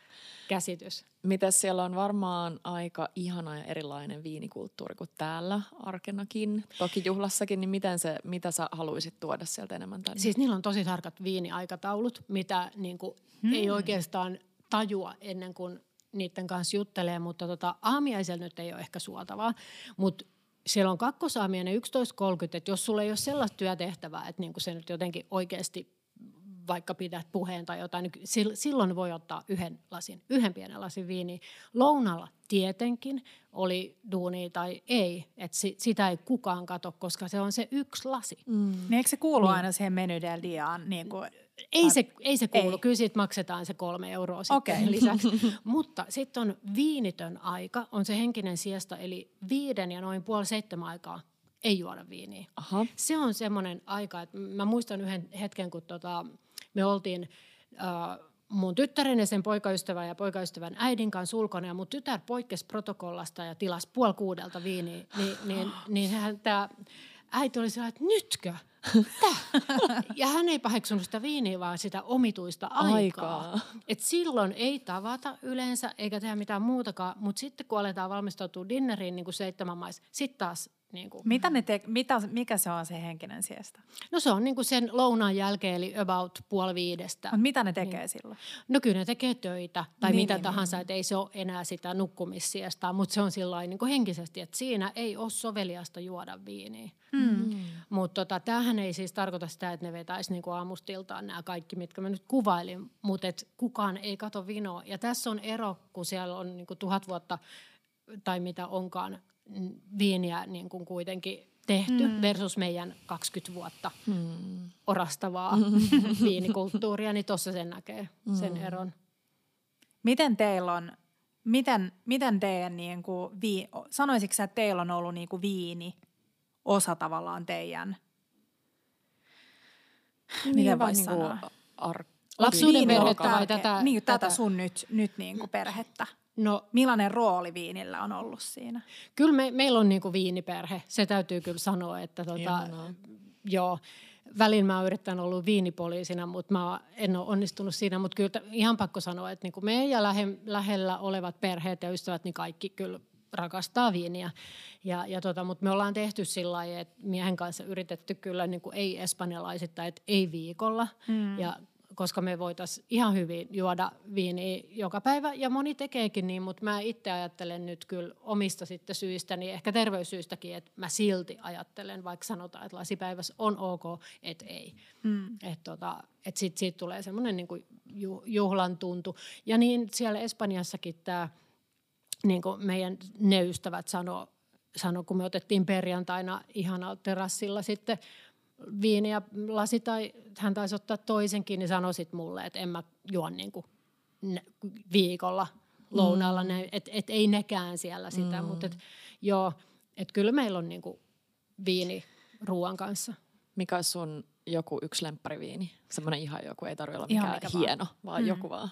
käsitys. Miten siellä on varmaan aika ihana ja erilainen viinikulttuuri kuin täällä arkenakin, toki juhlassakin, niin miten se, mitä sä haluaisit tuoda sieltä enemmän tänne? Siis niillä on tosi tarkat viiniaikataulut, mitä niin kuin, hmm. ei oikeastaan tajua ennen kuin niiden kanssa juttelee, mutta tota, aamiaisella nyt ei ole ehkä suotavaa, mutta siellä on kakkosaamiainen 11.30, että jos sulla ei ole sellaista työtehtävää, että niin kuin se nyt jotenkin oikeasti vaikka pidät puheen tai jotain, niin silloin voi ottaa yhden lasin, yhden pienen lasin viiniä. Lounalla tietenkin oli duuni tai ei, että sitä ei kukaan kato, koska se on se yksi lasi. Mm. Niin eikö se kuulu niin. aina siihen menu del diaan? Niin kuin, ei se, ei se kuulu. Ei. Kyllä siitä maksetaan se kolme euroa sitten okay. lisäksi. Mutta sitten on viinitön aika, on se henkinen siesta, eli viiden ja noin puoli seitsemän aikaa ei juoda viiniä. Aha. Se on semmoinen aika, että mä muistan yhden hetken, kun tota, me oltiin äh, mun tyttären ja sen poikaystävän ja poikaystävän äidin kanssa ulkona ja mun tytär poikkesi protokollasta ja tilasi puoli kuudelta viiniä, niin, niin, niin hän, tämä äiti oli sellainen, että nytkö? ja hän ei paheksunut sitä viiniä, vaan sitä omituista aikaa. aikaa. Et silloin ei tavata yleensä eikä tehdä mitään muutakaan, mutta sitten kun aletaan valmistautua dinneriin niin kuin seitsemän mais, sitten taas Niin kuin. Mitä ne te, mitä, mikä se on se henkinen siesta? No se on niin kuin sen lounaan jälkeen, eli about puoli viidestä. Mutta mitä ne tekee niin. silloin? No kyllä ne tekee töitä tai niin, mitä niin, tahansa, niin. että ei se ole enää sitä nukkumissiestaa, mutta se on sillä niin henkisesti, että siinä ei ole soveliasta juoda viiniä. Mm. Mutta tota, tämähän ei siis tarkoita sitä, että ne vetäisi niin aamustiltaan nämä kaikki, mitkä mä nyt kuvailin, mutta kukaan ei kato vinoa. Ja tässä on ero, kun siellä on niin kuin tuhat vuotta tai mitä onkaan viiniä niin kuin kuitenkin tehty mm. versus meidän 20 vuotta mm. orastavaa viinikulttuuria, niin tuossa sen näkee mm. sen eron. Miten teillä on, miten, miten teidän, niin kuin, vii, sanoisitko sä, että teillä on ollut niin kuin viini osa tavallaan teidän, niin, miten voisi niin sanoa? Ar- Lapsuuden perhettä vai tätä? Niin, tätä, tätä sun nyt, nyt niin kuin perhettä. No, Millainen rooli viinillä on ollut siinä? Kyllä me, meillä on niinku viiniperhe, se täytyy kyllä sanoa, että tota, joo, välillä mä oon yrittänyt olla viinipoliisina, mutta mä en ole onnistunut siinä. Mutta kyllä ihan pakko sanoa, että niinku me ja lähe, lähellä olevat perheet ja ystävät, niin kaikki kyllä rakastaa viiniä. Ja, ja tota, mutta me ollaan tehty sillä lailla, että miehen kanssa yritetty kyllä niin kuin ei espanjalaisittain, että ei viikolla. Mm. Ja koska me voitaisiin ihan hyvin juoda viiniä joka päivä. Ja moni tekeekin niin, mutta mä itse ajattelen nyt kyllä omista sitten syistä, niin ehkä terveyssyistäkin, että mä silti ajattelen, vaikka sanotaan, että lasipäivässä on ok, että ei. Mm. Että tota, et sit, siitä tulee semmoinen niin juhlan tuntu. Ja niin siellä Espanjassakin tämä, niin kuin meidän ne ystävät sanoi, sano, kun me otettiin perjantaina ihanalla terassilla sitten – viiniä lasi tai hän taisi ottaa toisenkin, niin sanoisit mulle, että en mä juo niin kuin viikolla lounaalla, mm. että et ei nekään siellä sitä, mm. mutta et, joo, että kyllä meillä on niin kuin viini ruoan kanssa. Mikä on sun joku yksi lemppariviini? Semmoinen ihan joku, ei tarvitse olla mikään hieno, vaan, vaan mm. joku vaan.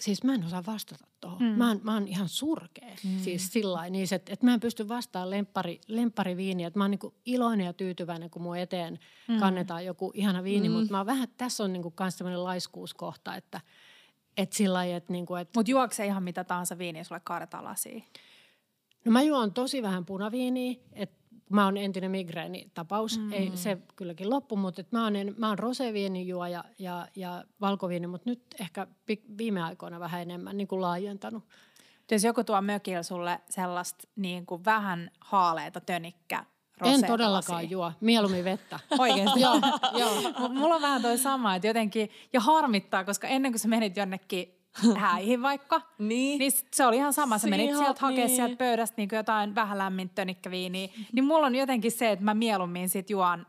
Siis mä en osaa vastata tuohon. Mm. Mä, oon, mä oon ihan surkea. Mm. Siis sillä niin että, että mä en pysty vastaamaan lemppari, lemppariviiniä. Että mä oon niin iloinen ja tyytyväinen, kun mun eteen mm. kannetaan joku ihana viini. Mm. Mutta mä vähän, tässä on niin myös sellainen laiskuuskohta, että, että sillä lailla, että... Niin kuin, että Mutta juokse ihan mitä tahansa viiniä sulle kaadetaan lasiin? No mä juon tosi vähän punaviiniä, että mä oon entinen migreenitapaus, mm. ei se kylläkin loppu, mutta mä oon, mä oon roseviinijuoja ja, ja valkoviini, mutta nyt ehkä viime aikoina vähän enemmän niin kuin laajentanut. Jos joku tuo mökillä sulle sellaista niin kuin vähän haaleita tönikkä en todellakaan juo, mieluummin vettä. Oikeasti? joo, joo. Mulla on vähän toi sama, että jotenkin, ja harmittaa, koska ennen kuin sä menit jonnekin häihin vaikka. niin. niin se oli ihan sama. Sä menit ihan, sieltä hakea niin. sieltä pöydästä niin jotain vähän lämmintä tönikkäviiniä. Niin mulla on jotenkin se, että mä mieluummin sit juon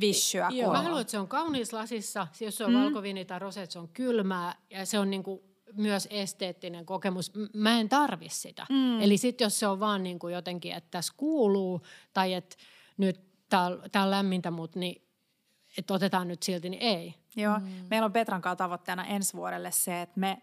vissyä. Joo. Mä haluan, että se on kaunis lasissa. Jos se on mm. valkoviini tai rose, se on kylmää. Ja se on niinku myös esteettinen kokemus. Mä en tarvi sitä. Mm. Eli sitten jos se on vaan niinku jotenkin, että tässä kuuluu tai että nyt tää on, tää on lämmintä, mutta niin, että otetaan nyt silti, niin ei. Joo, mm. meillä on Petran kanssa tavoitteena ensi vuodelle se, että me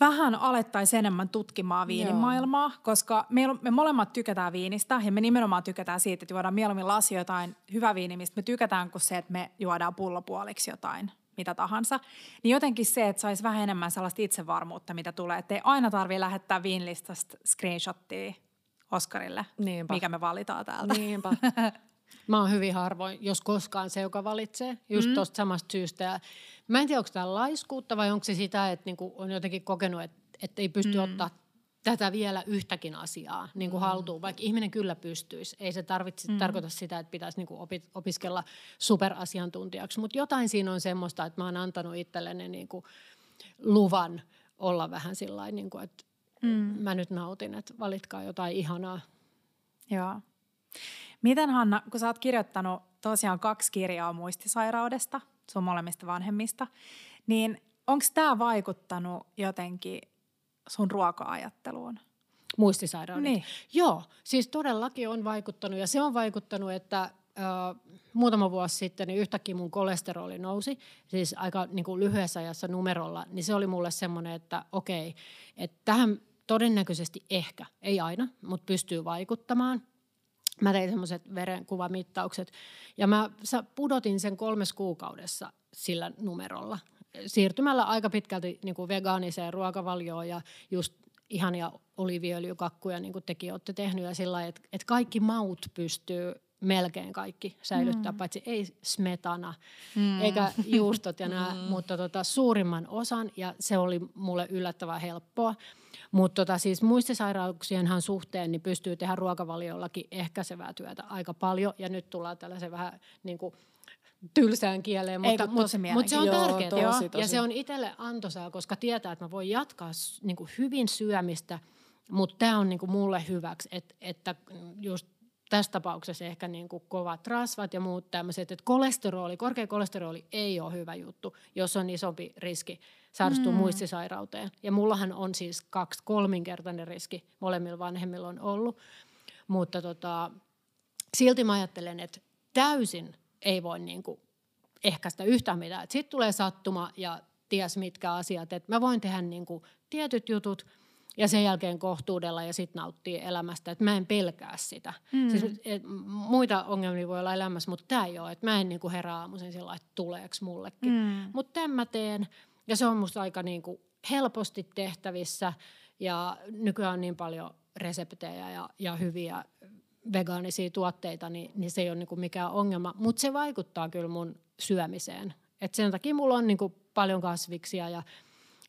vähän alettaisiin enemmän tutkimaan viinimaailmaa, Joo. koska me, me molemmat tykätään viinistä ja me nimenomaan tykätään siitä, että juodaan mieluummin lasi jotain hyvä viini, mistä me tykätään kuin se, että me juodaan pullopuoliksi jotain mitä tahansa. Niin jotenkin se, että saisi vähän enemmän sellaista itsevarmuutta, mitä tulee. Että ei aina tarvitse lähettää viinilistasta screenshottia Oskarille, Niinpä. mikä me valitaan täältä. Niinpä. Mä oon hyvin harvoin, jos koskaan se, joka valitsee, just mm. tuosta samasta syystä. Ja mä en tiedä, onko tämä laiskuutta vai onko se sitä, että niinku on jotenkin kokenut, että, että ei pysty mm. ottaa tätä vielä yhtäkin asiaa niin kuin mm. haltuun, vaikka ihminen kyllä pystyisi. Ei se tarvitse mm. tarkoita sitä, että pitäisi niin kuin opi, opiskella superasiantuntijaksi, mutta jotain siinä on semmoista, että mä oon antanut itselleni niin kuin luvan olla vähän sillä niin kuin, että mm. mä nyt nautin, että valitkaa jotain ihanaa. Joo. Miten Hanna, kun sä oot kirjoittanut tosiaan kaksi kirjaa muistisairaudesta, sun molemmista vanhemmista, niin onko tämä vaikuttanut jotenkin sun ruoka-ajatteluun? Muistisairaudet? Niin. Joo, siis todellakin on vaikuttanut ja se on vaikuttanut, että Uh, muutama vuosi sitten niin yhtäkkiä mun kolesteroli nousi, siis aika niin kuin lyhyessä ajassa numerolla, niin se oli mulle semmoinen, että okei, että tähän todennäköisesti ehkä, ei aina, mutta pystyy vaikuttamaan. Mä tein semmoiset verenkuvamittaukset ja mä pudotin sen kolmes kuukaudessa sillä numerolla siirtymällä aika pitkälti niin kuin vegaaniseen ruokavalioon ja just ihania oliviöljykakkuja, niin kuin tekin olette tehnyt, ja sillä että, että kaikki maut pystyy melkein kaikki säilyttää, mm. paitsi ei smetana mm. eikä juustot ja nämä, mm. mutta tota, suurimman osan ja se oli mulle yllättävän helppoa. Mutta tota, siis muistisairauksienhan suhteen niin pystyy tehdä ruokavaliollakin ehkäisevää työtä aika paljon ja nyt tullaan tällaisen vähän niin kuin tylsään kieleen, mutta, mutta, mutta se on Joo, tärkeää. Tosi, tosi. Ja se on itselle antoisaa, koska tietää, että mä voin jatkaa niin kuin hyvin syömistä, mutta tämä on niin kuin mulle hyväksi, että, että just tässä tapauksessa ehkä niin kuin kovat rasvat ja muut tämmöiset, että kolesteroli, korkea kolesteroli ei ole hyvä juttu, jos on isompi riski sairastua mm. muistisairauteen. Ja mullahan on siis kaksi kolminkertainen riski, molemmilla vanhemmilla on ollut. Mutta tota, silti mä ajattelen, että täysin ei voi niin kuin ehkäistä yhtään mitään. Sitten tulee sattuma ja ties mitkä asiat. että mä voin tehdä niin kuin tietyt jutut – ja sen jälkeen kohtuudella ja sitten nauttii elämästä. Että mä en pelkää sitä. Mm. Siis, et, muita ongelmia voi olla elämässä, mutta tämä ei ole. Että mä en niinku herää aamuisin sillä että tuleeko mullekin. Mm. Mutta tämän mä teen ja se on musta aika niinku helposti tehtävissä. Ja nykyään on niin paljon reseptejä ja, ja hyviä vegaanisia tuotteita, niin, niin se ei ole niinku mikään ongelma. Mutta se vaikuttaa kyllä mun syömiseen. Et sen takia mulla on niinku paljon kasviksia ja –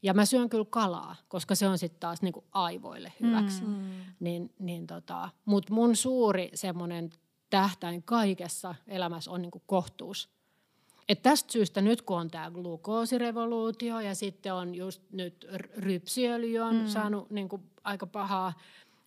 ja mä syön kyllä kalaa, koska se on sitten taas niinku aivoille hyväksi. Mm. Niin, niin tota, Mutta mun suuri semmoinen tähtäin kaikessa elämässä on niinku kohtuus. Et tästä syystä nyt kun on tämä glukoosirevoluutio ja sitten on just nyt rypsiöljy on mm. saanut niinku aika pahaa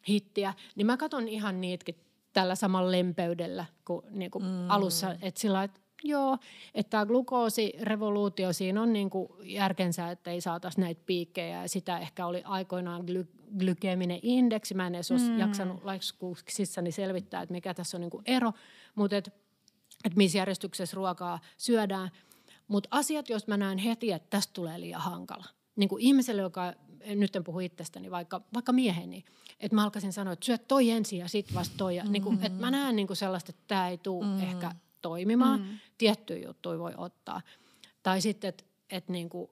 hittiä, niin mä katson ihan niitäkin tällä samalla lempeydellä kuin niinku mm. alussa. Että sillä että Joo, että tämä glukoosirevoluutio, siinä on niin kuin järkensä, että ei saataisi näitä piikkejä. Ja sitä ehkä oli aikoinaan gly- glykeminen indeksi. Mä en edes mm. jaksanut laikskuuksissani selvittää, että mikä tässä on niin kuin ero. Mutta että et missä järjestyksessä ruokaa syödään. Mutta asiat, jos mä näen heti, että tästä tulee liian hankala. Niin kuin ihmiselle, joka, nyt en puhu itsestäni, vaikka, vaikka mieheni, että mä alkaisin sanoa, että syöt toi ensin ja sit vasta toi. Mm-hmm. Niin kuin, että mä näen niin kuin sellaista, että tämä ei tule mm-hmm. ehkä toimimaan. Mm. Tiettyjä juttuja voi ottaa. Tai sitten, että et niinku,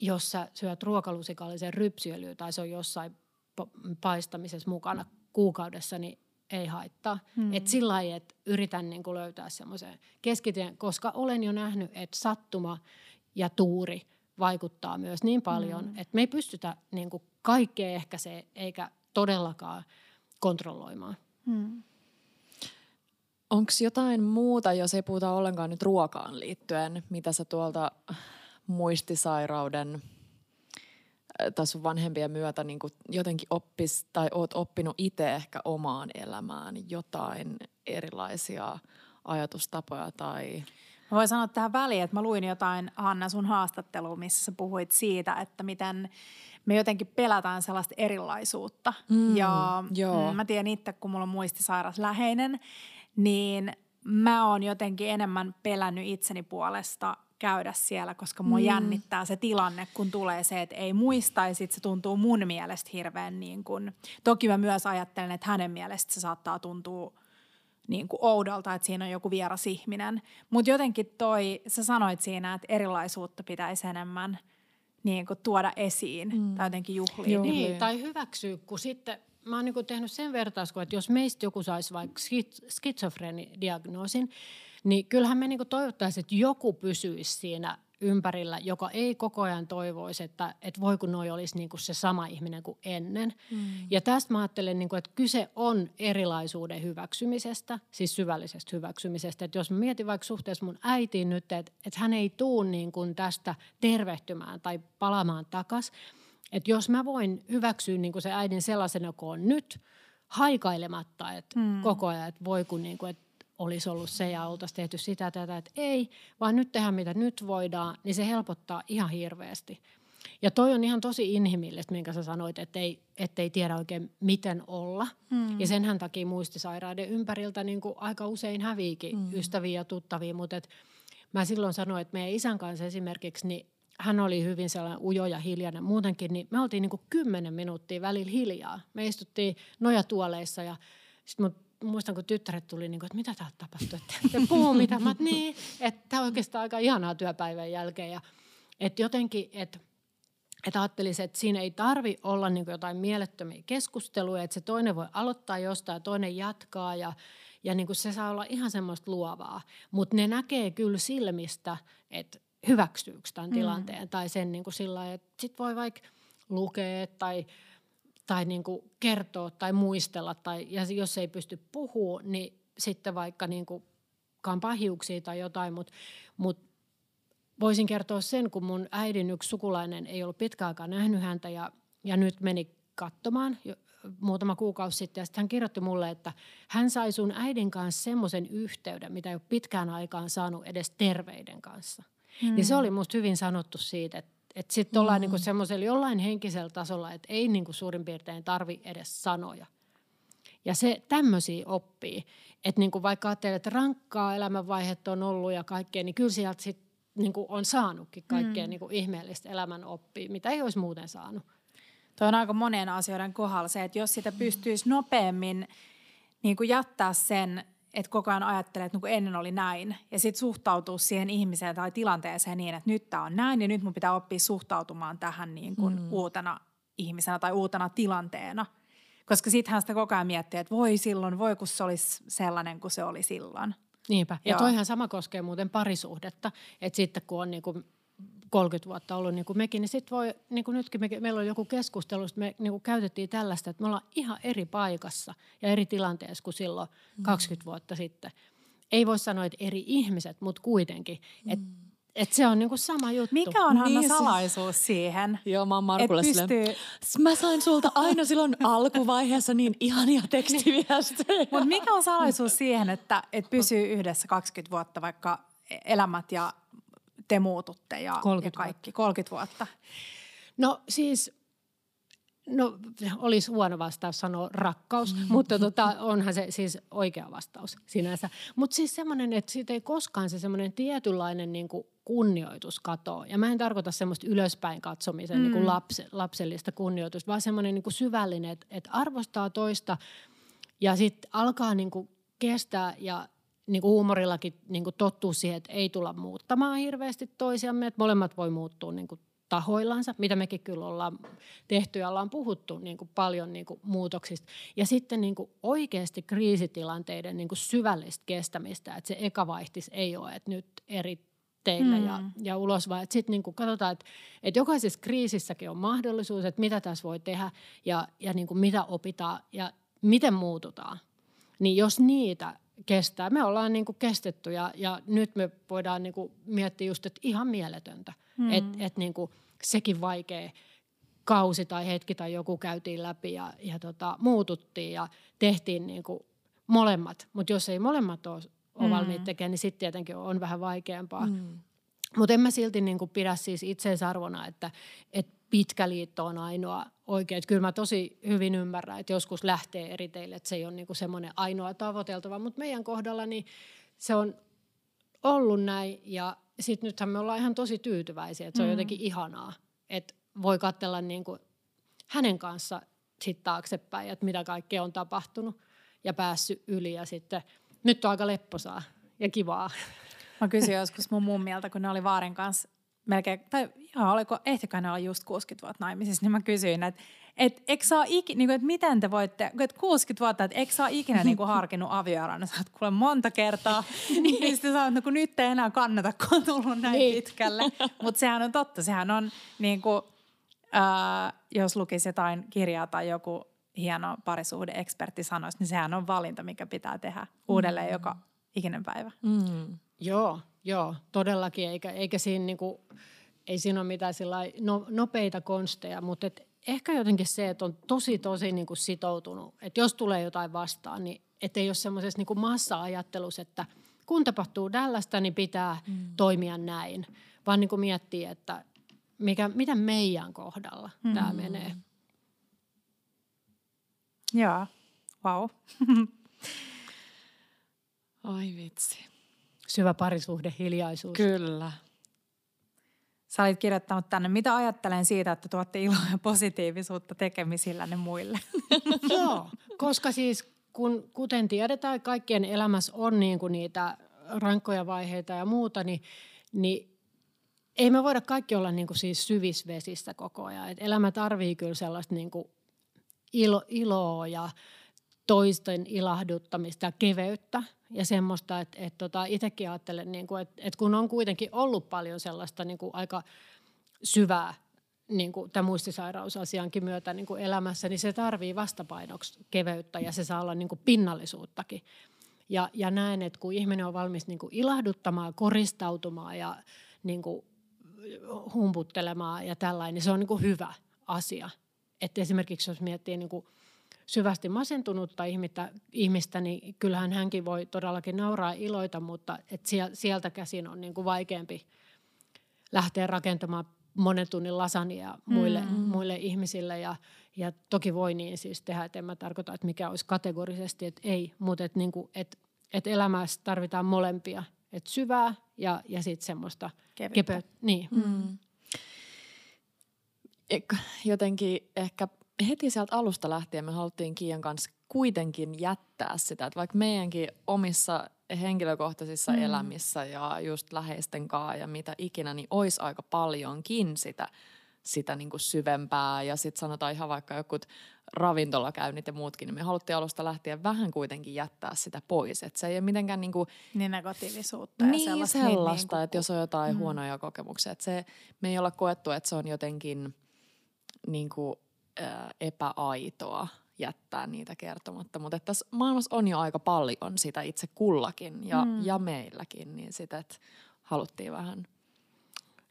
jos sä syöt ruokalusikallisen rypsiöljyä tai se on jossain paistamisessa mukana kuukaudessa, niin ei haittaa. Mm. Et sillä lailla, että yritän niinku löytää semmoisen keskitien, koska olen jo nähnyt, että sattuma ja tuuri vaikuttaa myös niin paljon, mm. että me ei pystytä niinku kaikkea ehkä se eikä todellakaan kontrolloimaan. Mm. Onko jotain muuta, jos ei puhuta ollenkaan nyt ruokaan liittyen, mitä sä tuolta muistisairauden äh, tai sun vanhempien myötä niin jotenkin oppis tai oot oppinut itse ehkä omaan elämään jotain erilaisia ajatustapoja tai... Mä voin sanoa tähän väliin, että mä luin jotain Hanna sun haastattelua, missä sä puhuit siitä, että miten me jotenkin pelätään sellaista erilaisuutta. Mm, ja joo. Mä tiedän itse, kun mulla on muistisairas läheinen, niin mä oon jotenkin enemmän pelännyt itseni puolesta käydä siellä, koska mua mm. jännittää se tilanne, kun tulee se, että ei muistaisi, se tuntuu mun mielestä hirveän niin kuin, toki mä myös ajattelen, että hänen mielestä se saattaa tuntua niin kuin oudolta, että siinä on joku vieras ihminen. Mutta jotenkin toi, sä sanoit siinä, että erilaisuutta pitäisi enemmän niin kuin tuoda esiin mm. tai jotenkin juhlia. Niin, tai hyväksyä, kun sitten mä oon niin tehnyt sen vertauskuvan, että jos meistä joku saisi vaikka skitsofrenidiagnoosin, niin kyllähän me niin toivottaisiin, että joku pysyisi siinä ympärillä, joka ei koko ajan toivoisi, että, että voi kun noi olisi niin kuin se sama ihminen kuin ennen. Mm. Ja tästä mä ajattelen, niin kuin, että kyse on erilaisuuden hyväksymisestä, siis syvällisestä hyväksymisestä. Että jos mä mietin vaikka suhteessa mun äitiin nyt, että, että hän ei tuu niin kuin tästä tervehtymään tai palaamaan takaisin, että jos mä voin hyväksyä niin kuin se äidin sellaisena kuin on nyt, haikailematta, että hmm. koko ajan, että voi kun niin kuin, että olisi ollut se ja oltaisiin tehty sitä tätä, että ei, vaan nyt tehdään mitä nyt voidaan, niin se helpottaa ihan hirveästi. Ja toi on ihan tosi inhimillistä, minkä sä sanoit, että ei, ettei tiedä oikein miten olla. Hmm. Ja senhän takia muistisairaiden ympäriltä niin kuin aika usein häviikin hmm. ystäviä ja tuttavia, mutta et mä silloin sanoin, että meidän isän kanssa esimerkiksi, niin hän oli hyvin sellainen ujo ja hiljainen muutenkin, niin me oltiin niin kuin kymmenen minuuttia välillä hiljaa. Me istuttiin nojatuoleissa ja sitten muistan, kun tyttäret tuli, niin kuin, että mitä täällä tapahtui, että te puhuu mitä. Mä niin, että tämä on oikeastaan aika ihanaa työpäivän jälkeen. Ja, että jotenkin, että että ajattelisin, että siinä ei tarvi olla niin jotain mielettömiä keskusteluja, että se toinen voi aloittaa jostain ja toinen jatkaa ja, ja niin se saa olla ihan semmoista luovaa. Mutta ne näkee kyllä silmistä, että hyväksyykö tämän mm. tilanteen tai sen niin kuin sillä että sit voi vaikka lukea tai, tai niin kuin kertoa tai muistella tai ja jos ei pysty puhua, niin sitten vaikka niin kuin kampaa hiuksia tai jotain, mutta mut voisin kertoa sen, kun mun äidin yksi sukulainen ei ollut pitkään aikaa nähnyt häntä ja, ja nyt meni katsomaan jo, muutama kuukausi sitten. Ja sitten hän kirjoitti mulle, että hän sai sun äidin kanssa semmoisen yhteyden, mitä ei ole pitkään aikaan saanut edes terveiden kanssa. Mm. Niin se oli musta hyvin sanottu siitä, että että sitten ollaan mm. niinku semmoisella jollain henkisellä tasolla, että ei niinku suurin piirtein tarvi edes sanoja. Ja se tämmöisiä oppii. Että niinku vaikka ajattelee, että rankkaa elämänvaihetta on ollut ja kaikkea, niin kyllä sieltä sit niinku on saanutkin kaikkea mm. niinku ihmeellistä elämän oppia, mitä ei olisi muuten saanut. Tuo on aika monien asioiden kohdalla se, että jos sitä pystyisi nopeammin niin kuin jättää sen, että koko ajan ajattelee, että niin ennen oli näin, ja sitten suhtautuu siihen ihmiseen tai tilanteeseen niin, että nyt tämä on näin, ja nyt mun pitää oppia suhtautumaan tähän niin kuin mm. uutena ihmisenä tai uutena tilanteena. Koska sittenhän sitä koko ajan miettii, että voi silloin, voi kun se olisi sellainen kuin se oli silloin. Niinpä. Ja Joo. toihan sama koskee muuten parisuhdetta, että sitten kun on niin kuin 30 vuotta ollut niin kuin mekin, niin sitten voi, niin kuin nytkin me, meillä on joku keskustelu, me niin kuin käytettiin tällaista, että me ollaan ihan eri paikassa ja eri tilanteessa kuin silloin mm. 20 vuotta sitten. Ei voi sanoa, että eri ihmiset, mutta kuitenkin. Mm. Että et se on niinku sama juttu. Mikä on Hanna niin, salaisuus siis, siihen? Joo, mä oon Markulle pystyy... Mä sain sulta aina silloin alkuvaiheessa niin ihania tekstiviestejä. Mutta mikä on salaisuus siihen, että et pysyy yhdessä 20 vuotta, vaikka elämät ja te muututte ja, 30 ja kaikki, 30 vuotta? No siis No olisi huono vastaus sanoa rakkaus, mm. mutta tota, onhan se siis oikea vastaus sinänsä. Mutta siis semmoinen, että siitä ei koskaan se semmoinen tietynlainen niin kuin kunnioitus katoa. Ja mä en tarkoita semmoista ylöspäin katsomisen mm. niin kuin lapse, lapsellista kunnioitusta, vaan semmoinen niin kuin syvällinen, että, että arvostaa toista ja sitten alkaa niin kuin kestää ja niin kuin huumorillakin niin kuin tottuu siihen, että ei tulla muuttamaan hirveästi toisiamme, että molemmat voi muuttua niin kuin tahoillansa, mitä mekin kyllä ollaan tehty ja ollaan puhuttu niin kuin paljon niin kuin muutoksista. Ja sitten niin kuin oikeasti kriisitilanteiden niin kuin syvällistä kestämistä, että se eka vaihtis ei ole, että nyt eri teillä mm. ja, ja ulos, vaan että sitten niin katsotaan, että, että jokaisessa kriisissäkin on mahdollisuus, että mitä tässä voi tehdä ja, ja niin kuin mitä opitaan ja miten muututaan. Niin jos niitä kestää, me ollaan niin kuin kestetty ja, ja nyt me voidaan niin kuin miettiä just, että ihan mieletöntä – Mm. Että et niinku sekin vaikea kausi tai hetki tai joku käytiin läpi ja, ja tota, muututtiin ja tehtiin niinku molemmat. Mutta jos ei molemmat ole, mm. valmiit tekemään, niin sitten tietenkin on vähän vaikeampaa. Mm. Mutta en mä silti niinku pidä siis itseisarvona, että, että pitkä liitto on ainoa oikea. Kyllä mä tosi hyvin ymmärrän, että joskus lähtee eri teille, että se ei ole niinku semmoinen ainoa tavoiteltava. Mutta meidän kohdalla niin se on ollut näin ja sitten nythän me ollaan ihan tosi tyytyväisiä, että se on mm. jotenkin ihanaa, että voi katsella niin kuin hänen kanssa sitten taaksepäin, että mitä kaikkea on tapahtunut ja päässyt yli ja sitten nyt on aika lepposaa ja kivaa. Mä kysyin joskus mun mummilta, kun ne oli Vaarin kanssa melkein, tai joo, oliko, ehtikö ne olla just 60 vuotta naimisissa, niin mä kysyin, että et, eikö saa ikinä, niin kuin, että miten te voitte, että 60 vuotta, että eikö saa ikinä niin kuin, harkinnut avioeroa, sä oot kuule monta kertaa, niin sitten sä oot, no, kun nyt ei enää kannata, kun on tullut näin niin. pitkälle. Mutta sehän on totta, sehän on niin kuin, äh, jos lukisi jotain kirjaa tai joku hieno parisuhde-ekspertti sanoisi, niin sehän on valinta, mikä pitää tehdä uudelleen mm. joka ikinen päivä. Mm. Joo, joo, todellakin, eikä, eikä siinä niinku, ei siinä ole mitään no, nopeita konsteja, mutta et ehkä jotenkin se, että on tosi tosi niin kuin sitoutunut, että jos tulee jotain vastaan, niin ettei ole semmoisessa niin massa-ajattelussa, että kun tapahtuu tällaista, niin pitää mm. toimia näin, vaan niin kuin miettii, että mikä, mitä meidän kohdalla mm. tämä menee. Joo, wow. Ai vitsi. Syvä parisuhde, hiljaisuus. Kyllä. Sä olit kirjoittanut tänne, mitä ajattelen siitä, että tuotte iloa ja positiivisuutta tekemisillänne muille. Joo, koska siis kun, kuten tiedetään, kaikkien elämässä on niin kuin niitä rankkoja vaiheita ja muuta, niin, niin ei me voida kaikki olla niin kuin siis syvisvesissä koko ajan. Et elämä tarvii kyllä sellaista niin kuin ilo, iloa ja toisten ilahduttamista ja keveyttä ja semmoista, että, että tota, itsekin ajattelen, niin kuin, että, että kun on kuitenkin ollut paljon sellaista niin kuin aika syvää niin kuin tämän muistisairausasiankin myötä niin kuin elämässä, niin se tarvii vastapainoksi keveyttä ja se saa olla niin kuin pinnallisuuttakin. Ja, ja näen, että kun ihminen on valmis niin kuin ilahduttamaan, koristautumaan ja niin kuin humputtelemaan ja tällainen, niin se on niin kuin hyvä asia. Että esimerkiksi jos miettii niin kuin syvästi masentunutta ihmistä, ihmistä, niin kyllähän hänkin voi todellakin nauraa iloita, mutta et sieltä käsin on niin kuin vaikeampi lähteä rakentamaan monen tunnin lasania muille, mm. muille ihmisille ja, ja toki voi niin siis tehdä, että en mä tarkoita, että mikä olisi kategorisesti, että ei, mutta että niinku, et, et elämässä tarvitaan molempia, että syvää ja, ja sitten semmoista kepeyttä. Niin. Mm. Jotenkin ehkä heti sieltä alusta lähtien me haluttiin Kiian kanssa kuitenkin jättää sitä, että vaikka meidänkin omissa henkilökohtaisissa mm. elämissä ja just läheisten kanssa ja mitä ikinä, niin olisi aika paljonkin sitä, sitä niin kuin syvempää. Ja sitten sanotaan ihan vaikka jokut ravintolakäynnit ja muutkin, niin me haluttiin alusta lähtien vähän kuitenkin jättää sitä pois. Että se ei ole mitenkään niin kuin, Niin negatiivisuutta ja niin sellaista. sellaista niin, niin että jos on jotain mm. huonoja kokemuksia. Että se, me ei olla koettu, että se on jotenkin niin kuin, epäaitoa jättää niitä kertomatta. Mutta tässä maailmassa on jo aika paljon sitä itse kullakin ja, mm. ja meilläkin, niin sitä, että haluttiin vähän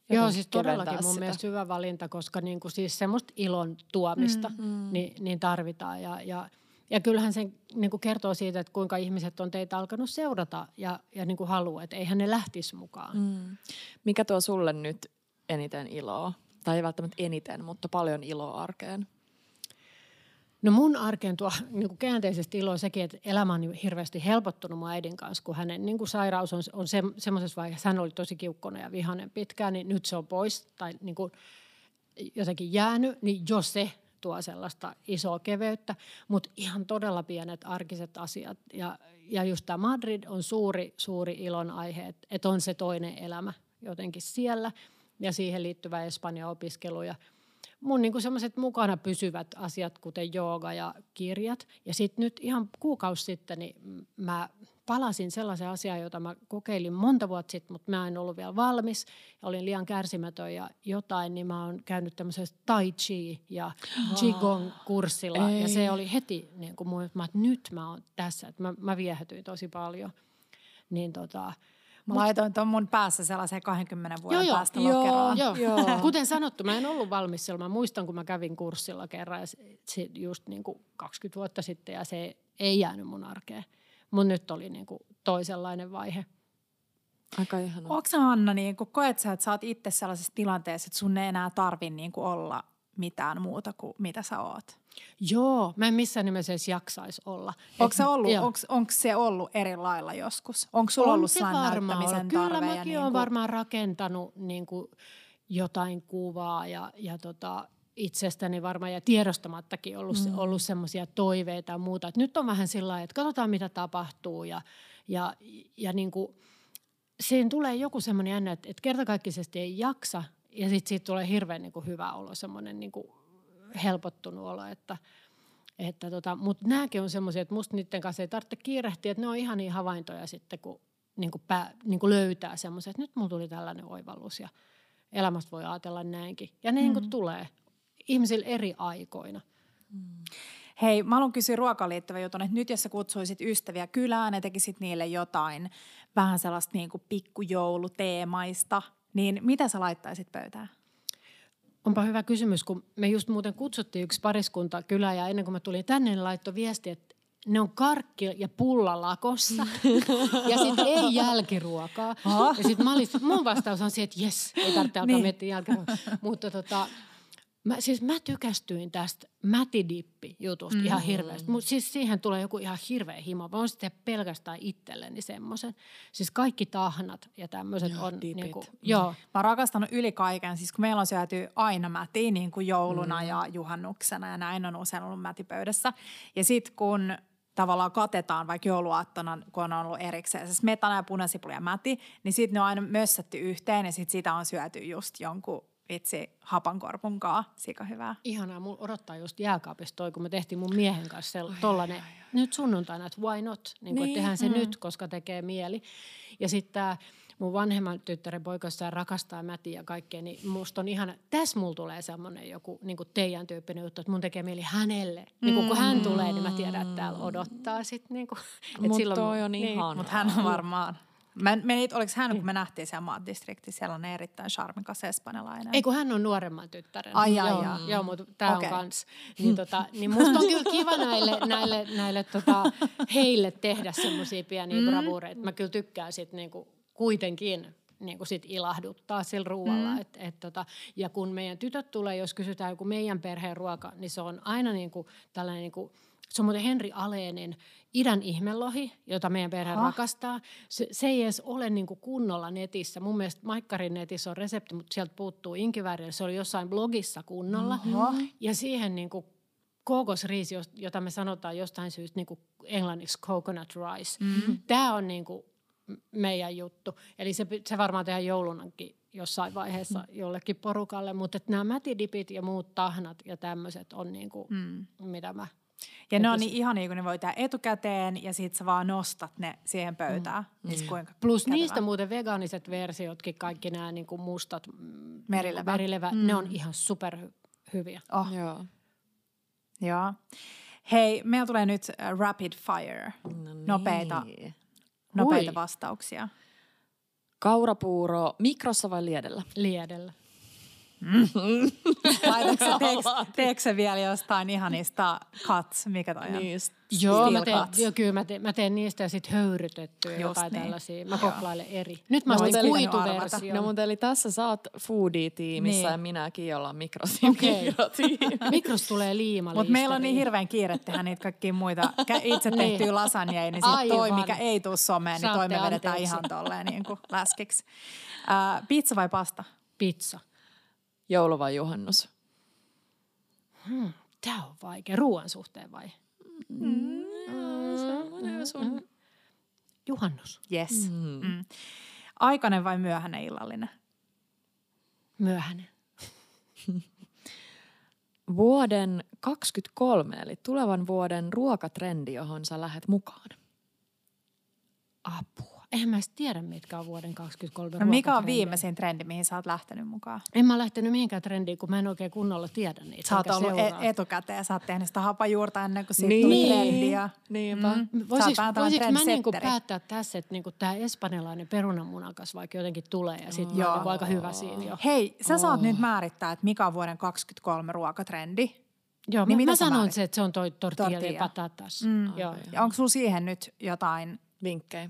Joo, siis todellakin mun sitä. mielestä hyvä valinta, koska niin kuin siis semmoista ilon tuomista mm, mm. Niin, niin tarvitaan. Ja, ja, ja kyllähän se niin kuin kertoo siitä, että kuinka ihmiset on teitä alkanut seurata ja, ja niin kuin haluaa, että eihän ne lähtisi mukaan. Mm. Mikä tuo sulle nyt eniten iloa? Tai ei välttämättä eniten, mutta paljon iloa arkeen? No mun arkeen tuo niin kuin käänteisesti ilo sekin, että elämä on hirveästi helpottunut mun äidin kanssa, kun hänen niin kuin sairaus on, on se, semmoisessa vaiheessa, hän oli tosi kiukkona ja vihainen pitkään, niin nyt se on pois tai niin kuin jotenkin jäänyt, niin jos se tuo sellaista isoa keveyttä, mutta ihan todella pienet arkiset asiat. Ja, ja just tämä Madrid on suuri, suuri ilon aihe, että, että on se toinen elämä jotenkin siellä ja siihen liittyvä Espanjan opiskelu ja – mun niin semmoiset mukana pysyvät asiat, kuten jooga ja kirjat. Ja sitten nyt ihan kuukausi sitten niin mä palasin sellaisen asian, jota mä kokeilin monta vuotta sitten, mutta mä en ollut vielä valmis. Ja olin liian kärsimätön ja jotain, niin mä oon käynyt tämmöisessä tai chi ja qigong kurssilla. Ei. Ja se oli heti niin kuin mun, että nyt mä oon tässä. Että mä, mä viehätyin tosi paljon. Niin tota, Mä Mut, laitoin tuon mun päässä sellaisen 20 vuoden joo, päästä joo, lokeroon. Joo, joo. Kuten sanottu, mä en ollut valmis siellä. Mä muistan, kun mä kävin kurssilla kerran ja se, just niin kuin 20 vuotta sitten ja se ei jäänyt mun arkeen. Mun nyt oli niin kuin toisenlainen vaihe. Aika ihanaa. Onko sä Anna, niin kun koet sä, että sä oot itse sellaisessa tilanteessa, että sun ei enää tarvi niin kuin olla mitään muuta kuin mitä sä oot? Joo, mä en missään nimessä edes jaksaisi olla. Onko se, ollut, onks, onks se ollut eri lailla joskus? Onko sulla on ollut sellainen näyttämisen Kyllä tarve? Kyllä mäkin niin olen varmaan rakentanut niin kuin jotain kuvaa ja, ja tota, itsestäni varmaan ja tiedostamattakin ollut, mm. ollut semmoisia toiveita ja muuta. Et nyt on vähän sillä että katsotaan mitä tapahtuu ja, ja, ja niin kuin, siinä tulee joku semmoinen jännä, että, että kertakaikkisesti ei jaksa ja sitten siitä tulee hirveän niin kuin hyvä olo, semmoinen niin kuin helpottunut olo, että, että tota, mutta nämäkin on semmoisia, että musta niiden kanssa ei tarvitse kiirehtiä, että ne on ihan niin havaintoja sitten, kun niin kuin pää, niin kuin löytää semmoisia, että nyt mulla tuli tällainen oivallus ja elämästä voi ajatella näinkin. Ja ne mm. niin kuin tulee ihmisillä eri aikoina. Mm. Hei, mä haluan kysyä ruokaan liittyvä jutun, että nyt jos sä kutsuisit ystäviä kylään ja tekisit niille jotain vähän sellaista niin kuin pikkujouluteemaista, niin mitä sä laittaisit pöytään? Onpa hyvä kysymys, kun me just muuten kutsuttiin yksi pariskunta kylä ja ennen kuin mä tulin tänne, niin laittoi viesti, että ne on karkki ja pulla lakossa ja sitten ei jälkiruokaa. Ha? Ja sitten mun vastaus on se, että jes, ei tarvitse alkaa niin. miettiä jälkiruokaa. Mutta tota, Mä, siis mä tykästyin tästä mätidippi-jutusta mm. ihan hirveästi. Mutta siis siihen tulee joku ihan hirveä himo. Mä oon sitten pelkästään itselleni semmoisen. Siis kaikki tahnat ja tämmöiset on. Niin kuin, joo. Mä oon rakastanut yli kaiken. Siis kun meillä on syöty aina mäti niin kuin jouluna mm. ja juhannuksena ja näin on usein ollut mätipöydässä. Ja sitten kun tavallaan katetaan vaikka jouluaattona, kun on ollut erikseen se smetana ja punasipuli ja mäti, niin sitten ne on aina mössätty yhteen ja sitten sitä on syöty just jonkun vitsi hapankorpunkaa, sika hyvää. Ihanaa, mulla odottaa just jääkaapista toi, kun me tehtiin mun miehen kanssa se, tollanen, nyt sunnuntaina, että why not, niin, niin. tehdään se mm. nyt, koska tekee mieli. Ja sitten tämä mun vanhemman tyttären poikasta rakastaa mätiä ja kaikkea, niin musta on ihana, tässä mulla tulee semmoinen joku niin kuin teidän tyyppinen juttu, että mun tekee mieli hänelle. Niin kun, kun hän tulee, niin mä tiedän, että täällä odottaa sitten. Niin Mutta toi on niin, ihan. Mutta hän on varmaan Mä menin, oliko hän, kun me nähtiin siellä Maat-distrikti, siellä on erittäin charmikas espanjalainen. Ei, kun hän on nuoremman tyttären. Ai, ai, joo, ai. Joo, mutta tämä okay. on kans. Niin, tota, niin musta on kyllä kiva näille, näille, näille tota, heille tehdä semmoisia pieniä mm. bravureita. Mä kyllä tykkään sit niinku kuitenkin niin kuin sit ilahduttaa sillä ruoalla. Mm. Et, et tota, ja kun meidän tytöt tulee, jos kysytään joku meidän perheen ruoka, niin se on aina niin kuin tällainen, niin kuin, se on muuten Henri Aleenin idän ihmelohi, jota meidän perhe ha. rakastaa. Se, se ei edes ole niin kuin kunnolla netissä. Mun mielestä Maikkarin netissä on resepti, mutta sieltä puuttuu inkivääriä. Se oli jossain blogissa kunnolla. Mm-hmm. Ja siihen niin kuin kookosriisi, jota me sanotaan jostain syystä niin kuin englanniksi coconut rice. Mm-hmm. Tämä on niin kuin meidän juttu. Eli se, se varmaan tehdään joulunankin jossain vaiheessa mm. jollekin porukalle, mutta nämä mätidipit ja muut tahnat ja tämmöiset on niin kuin, mm. mitä mä ja ne on niin ihania, kun ne voi tehdä etukäteen ja sit sä vaan nostat ne siihen pöytään. Mm. Siis kuinka Plus kätevä. niistä muuten vegaaniset versiotkin, kaikki nämä niin kuin mustat mm, merilevä, merilevä mm. ne on ihan super hyviä. Oh. Joo. Joo. Hei, meillä tulee nyt äh, rapid fire. No niin. Nopeita nopeita Ui. vastauksia. Kaurapuuro mikrossa vai liedellä? Liedellä. Mm. teekö se vielä jostain ihanista cuts, mikä toi on? Niistä. Joo, mä teen, joo, kyllä mä teen, mä teen niistä ja sitten höyrytettyä Just jotain niin. tällaisia. Mä koklailen eri. Nyt mä no, ostin kuituversio. No mutta eli tässä sä oot foodie-tiimissä niin. ja minäkin ollaan mikrosin okay. Mikros tulee liima Mutta meillä on niin hirveän kiire tehdä niitä kaikkia muita itse niin. tehtyä lasanjeja, niin sit toi, mikä ei tuu someen, niin toi me vedetään ihan tolleen niin kuin läskiksi. Uh, pizza vai pasta? Pizza. Joulu vai juhannus? Hmm, Tämä on vaikea. Ruoan suhteen vai? Mm. Mm. Juhannus. Yes. Mm. Mm. Aikainen vai myöhäinen illallinen? Myöhäinen. vuoden 23, eli tulevan vuoden ruokatrendi, johon sä lähet mukaan. Apua. Eihän mä tiedä, mitkä on vuoden 2023 no mikä on viimeisin trendi, mihin sä oot lähtenyt mukaan? En mä lähtenyt mihinkään trendiin, kun mä en oikein kunnolla tiedä niitä. Sä oot ollut e- etukäteen, sä oot tehnyt sitä hapajuurta ennen kuin siitä niin. tuli trendiä. Niinpä. Mm. Voisiko, voisiko mä niinku päättää tässä, että niinku tämä espanjalainen perunanmunakas vaikka jotenkin tulee ja sitten oh. on aika hyvä siinä jo. Hei, sä oh. saat nyt määrittää, että mikä on vuoden 2023 ruokatrendi. Joo, niin mä, mä sanon se, että se on toi tortilla, tortilla. patatas. Mm. Joo. Ja onko sulla siihen nyt jotain vinkkejä?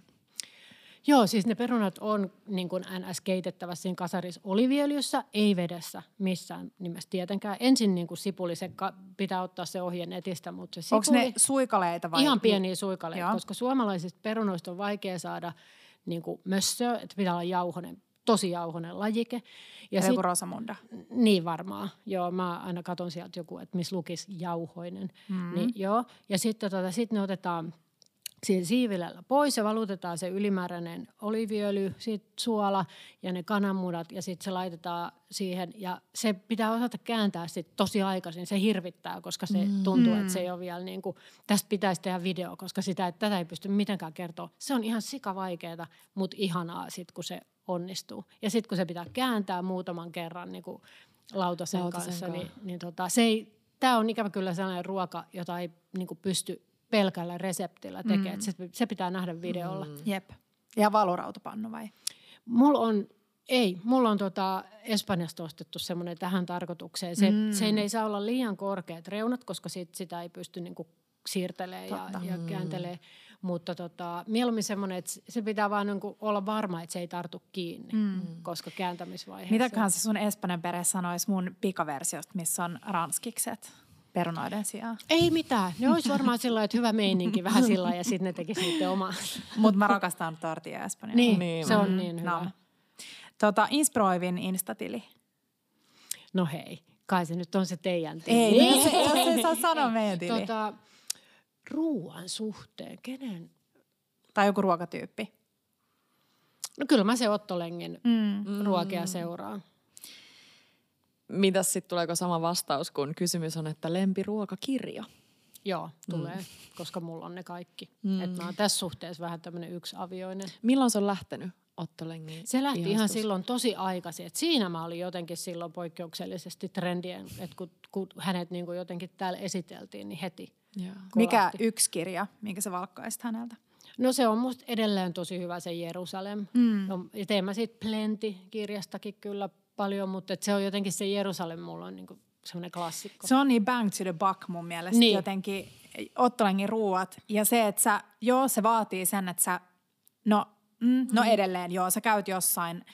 Joo, siis ne perunat on niin kuin NS keitettävässä siinä kasarissa oliviöljyssä, ei vedessä missään nimessä tietenkään. Ensin niin kuin sipuli, se pitää ottaa se ohje netistä, mutta se sipuli... Onko ne suikaleita vai? Ihan pieniä suikaleita, Joo. koska suomalaisista perunoista on vaikea saada niin kuin mössöä, että pitää olla jauhonen, tosi jauhonen lajike. Ja joku Rosamunda. Niin varmaan, joo. Mä aina katon sieltä joku, että missä lukisi jauhoinen. Mm. Niin, joo. Ja sitten tota, sit ne otetaan – siihen siivilällä pois ja valutetaan se ylimääräinen oliviöljy, sit suola ja ne kananmunat ja sitten se laitetaan siihen ja se pitää osata kääntää sit tosi aikaisin. Se hirvittää, koska se mm. tuntuu, että se ei ole vielä niin kuin, tästä pitäisi tehdä video, koska sitä, että tätä ei pysty mitenkään kertoa. Se on ihan sika vaikeaa, mutta ihanaa sitten, kun se onnistuu. Ja sitten kun se pitää kääntää muutaman kerran niin kuin lautasen, lautasen kanssa, niin, niin tota, se ei, tämä on ikävä kyllä sellainen ruoka, jota ei niin kuin pysty pelkällä reseptillä tekee. Mm. Se, se pitää nähdä videolla. Mm. Jep. Ja valurautapannu vai? Mulla on, ei, mulla on tota Espanjasta ostettu semmoinen tähän tarkoitukseen. Se, mm. Sen ei saa olla liian korkeat reunat, koska sit sitä ei pysty niinku siirtelee ja, ja kääntelee. Mm. Mutta tota, mieluummin semmoinen, että se pitää vaan niinku olla varma, että se ei tartu kiinni, mm. koska kääntämisvaiheessa... Mitäköhän se sun Espanjan perhe sanoisi mun pikaversiosta, missä on ranskikset? Perunoiden sijaan? Ei mitään. Ne olisi varmaan sillä että hyvä meininki vähän sillä ja sitten ne tekisi niiden omaa. Mutta mä rakastan tortilla Espanjaa. Niin, niin, se on niin hyvä. No. Tota, inspiroivin instatili. No hei, kai se nyt on se teidän tili. Ei, niin. jos, jos ei saa sanoa meidän tili. Tota, ruoan suhteen, kenen? Tai joku ruokatyyppi. No kyllä mä se Otto Lengen mm. ruokia seuraan. Mitäs sitten tuleeko sama vastaus, kun kysymys on, että lempiruokakirja? Joo, tulee, mm. koska mulla on ne kaikki. Mm. Et mä oon tässä suhteessa vähän tämmöinen yksi avioinen. Milloin se on lähtenyt Otto Lengin Se lähti ihastus? ihan silloin tosi aikaisin. Et siinä mä olin jotenkin silloin poikkeuksellisesti trendien, että kun, kun hänet niin kuin jotenkin täällä esiteltiin, niin heti Mikä yksi kirja, minkä sä valkkaisit häneltä? No se on musta edelleen tosi hyvä se Jerusalem. Mm. No, ja teen mä siitä Plenty-kirjastakin kyllä paljon, mutta se on jotenkin se Jerusalem mulla on niin semmoinen klassikko. Se on niin bang to the buck mun mielestä niin. jotenkin Ottolengin ruuat. Ja se, että sä, joo se vaatii sen, että sä, no, mm, no mm. edelleen joo, sä käyt jossain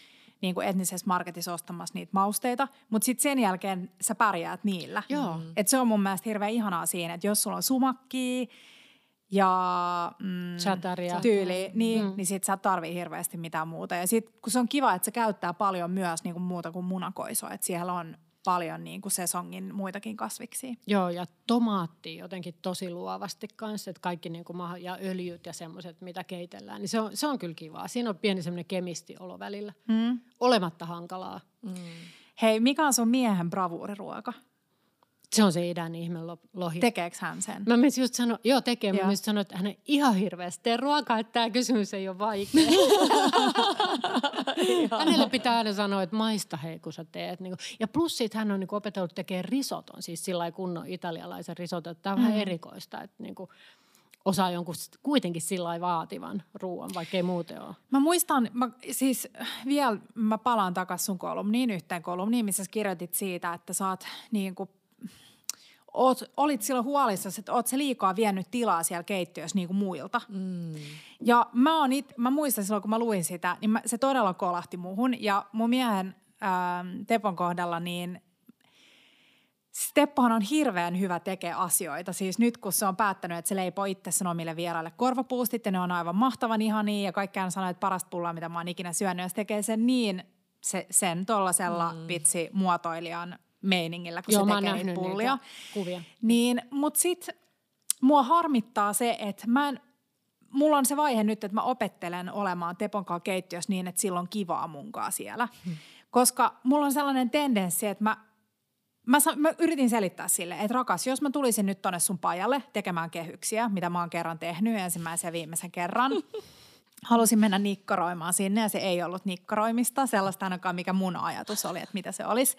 niin kuin etnisessä marketissa ostamassa niitä mausteita, mutta sitten sen jälkeen sä pärjäät niillä. Joo. Et se on mun mielestä hirveän ihanaa siinä, että jos sulla on sumakki ja mm, Chataria. tyyli, niin, mm. niin sit sä et tarvii hirveästi mitään muuta. Ja sit kun se on kiva, että se käyttää paljon myös niin kuin muuta kuin munakoisoa, että siellä on paljon niin kuin sesongin muitakin kasviksia. Joo, ja tomaatti jotenkin tosi luovasti kanssa, että kaikki niin kuin maha- ja öljyt ja semmoiset, mitä keitellään, niin se on, se on kyllä kivaa. Siinä on pieni semmoinen kemisti olo välillä, mm. olematta hankalaa. Mm. Hei, mikä on sun miehen bravuuriruoka? Se on se idän ihme lohi. Tekeekö hän sen? Mä menisin just sanoa, joo tekee, joo. mä menisin sanoa, että hän ihan hirveästi ruokaa, että tämä kysymys ei ole vaikea. Hänelle pitää aina sanoa, että maista hei, kun sä teet. Niin ja plus siitä hän on niin opetellut tekemään risoton, siis sillä kunnon italialaisen risoton. Tämä on mm. vähän erikoista, että niin kuin, osaa jonkun kuitenkin sillä vaativan ruoan, vaikka ei muuten ole. Mä muistan, mä, siis vielä mä palaan takaisin sun kolumniin, yhteen kolumniin, missä kirjoitit siitä, että sä oot niin kuin oot, olit silloin huolissa, että oot se liikaa vienyt tilaa siellä keittiössä niin kuin muilta. Mm. Ja mä, on it, mä muistan silloin, kun mä luin sitä, niin mä, se todella kolahti muuhun. Ja mun miehen ää, Tepon kohdalla, niin Steppohan on hirveän hyvä tekee asioita. Siis nyt kun se on päättänyt, että se leipoo itse sen omille vieraille korvapuustit ja ne on aivan mahtavan ihania ja kaikkiaan sanoo, että parasta pullaa, mitä mä oon ikinä syönyt. Ja se tekee sen niin se, sen tollasella mm. vitsi muotoilijan meiningillä, kun Joo, se tekee pullia. Kuvia. Niin, mutta sitten mua harmittaa se, että mä en, mulla on se vaihe nyt, että mä opettelen olemaan Tepon kanssa keittiössä niin, että silloin kivaa munkaa siellä. Hmm. Koska mulla on sellainen tendenssi, että mä, mä, mä yritin selittää sille, että rakas, jos mä tulisin nyt tonne sun pajalle tekemään kehyksiä, mitä mä oon kerran tehnyt ensimmäisen ja viimeisen kerran, halusin mennä nikkaroimaan sinne ja se ei ollut nikkaroimista, sellaista ainakaan mikä mun ajatus oli, että mitä se olisi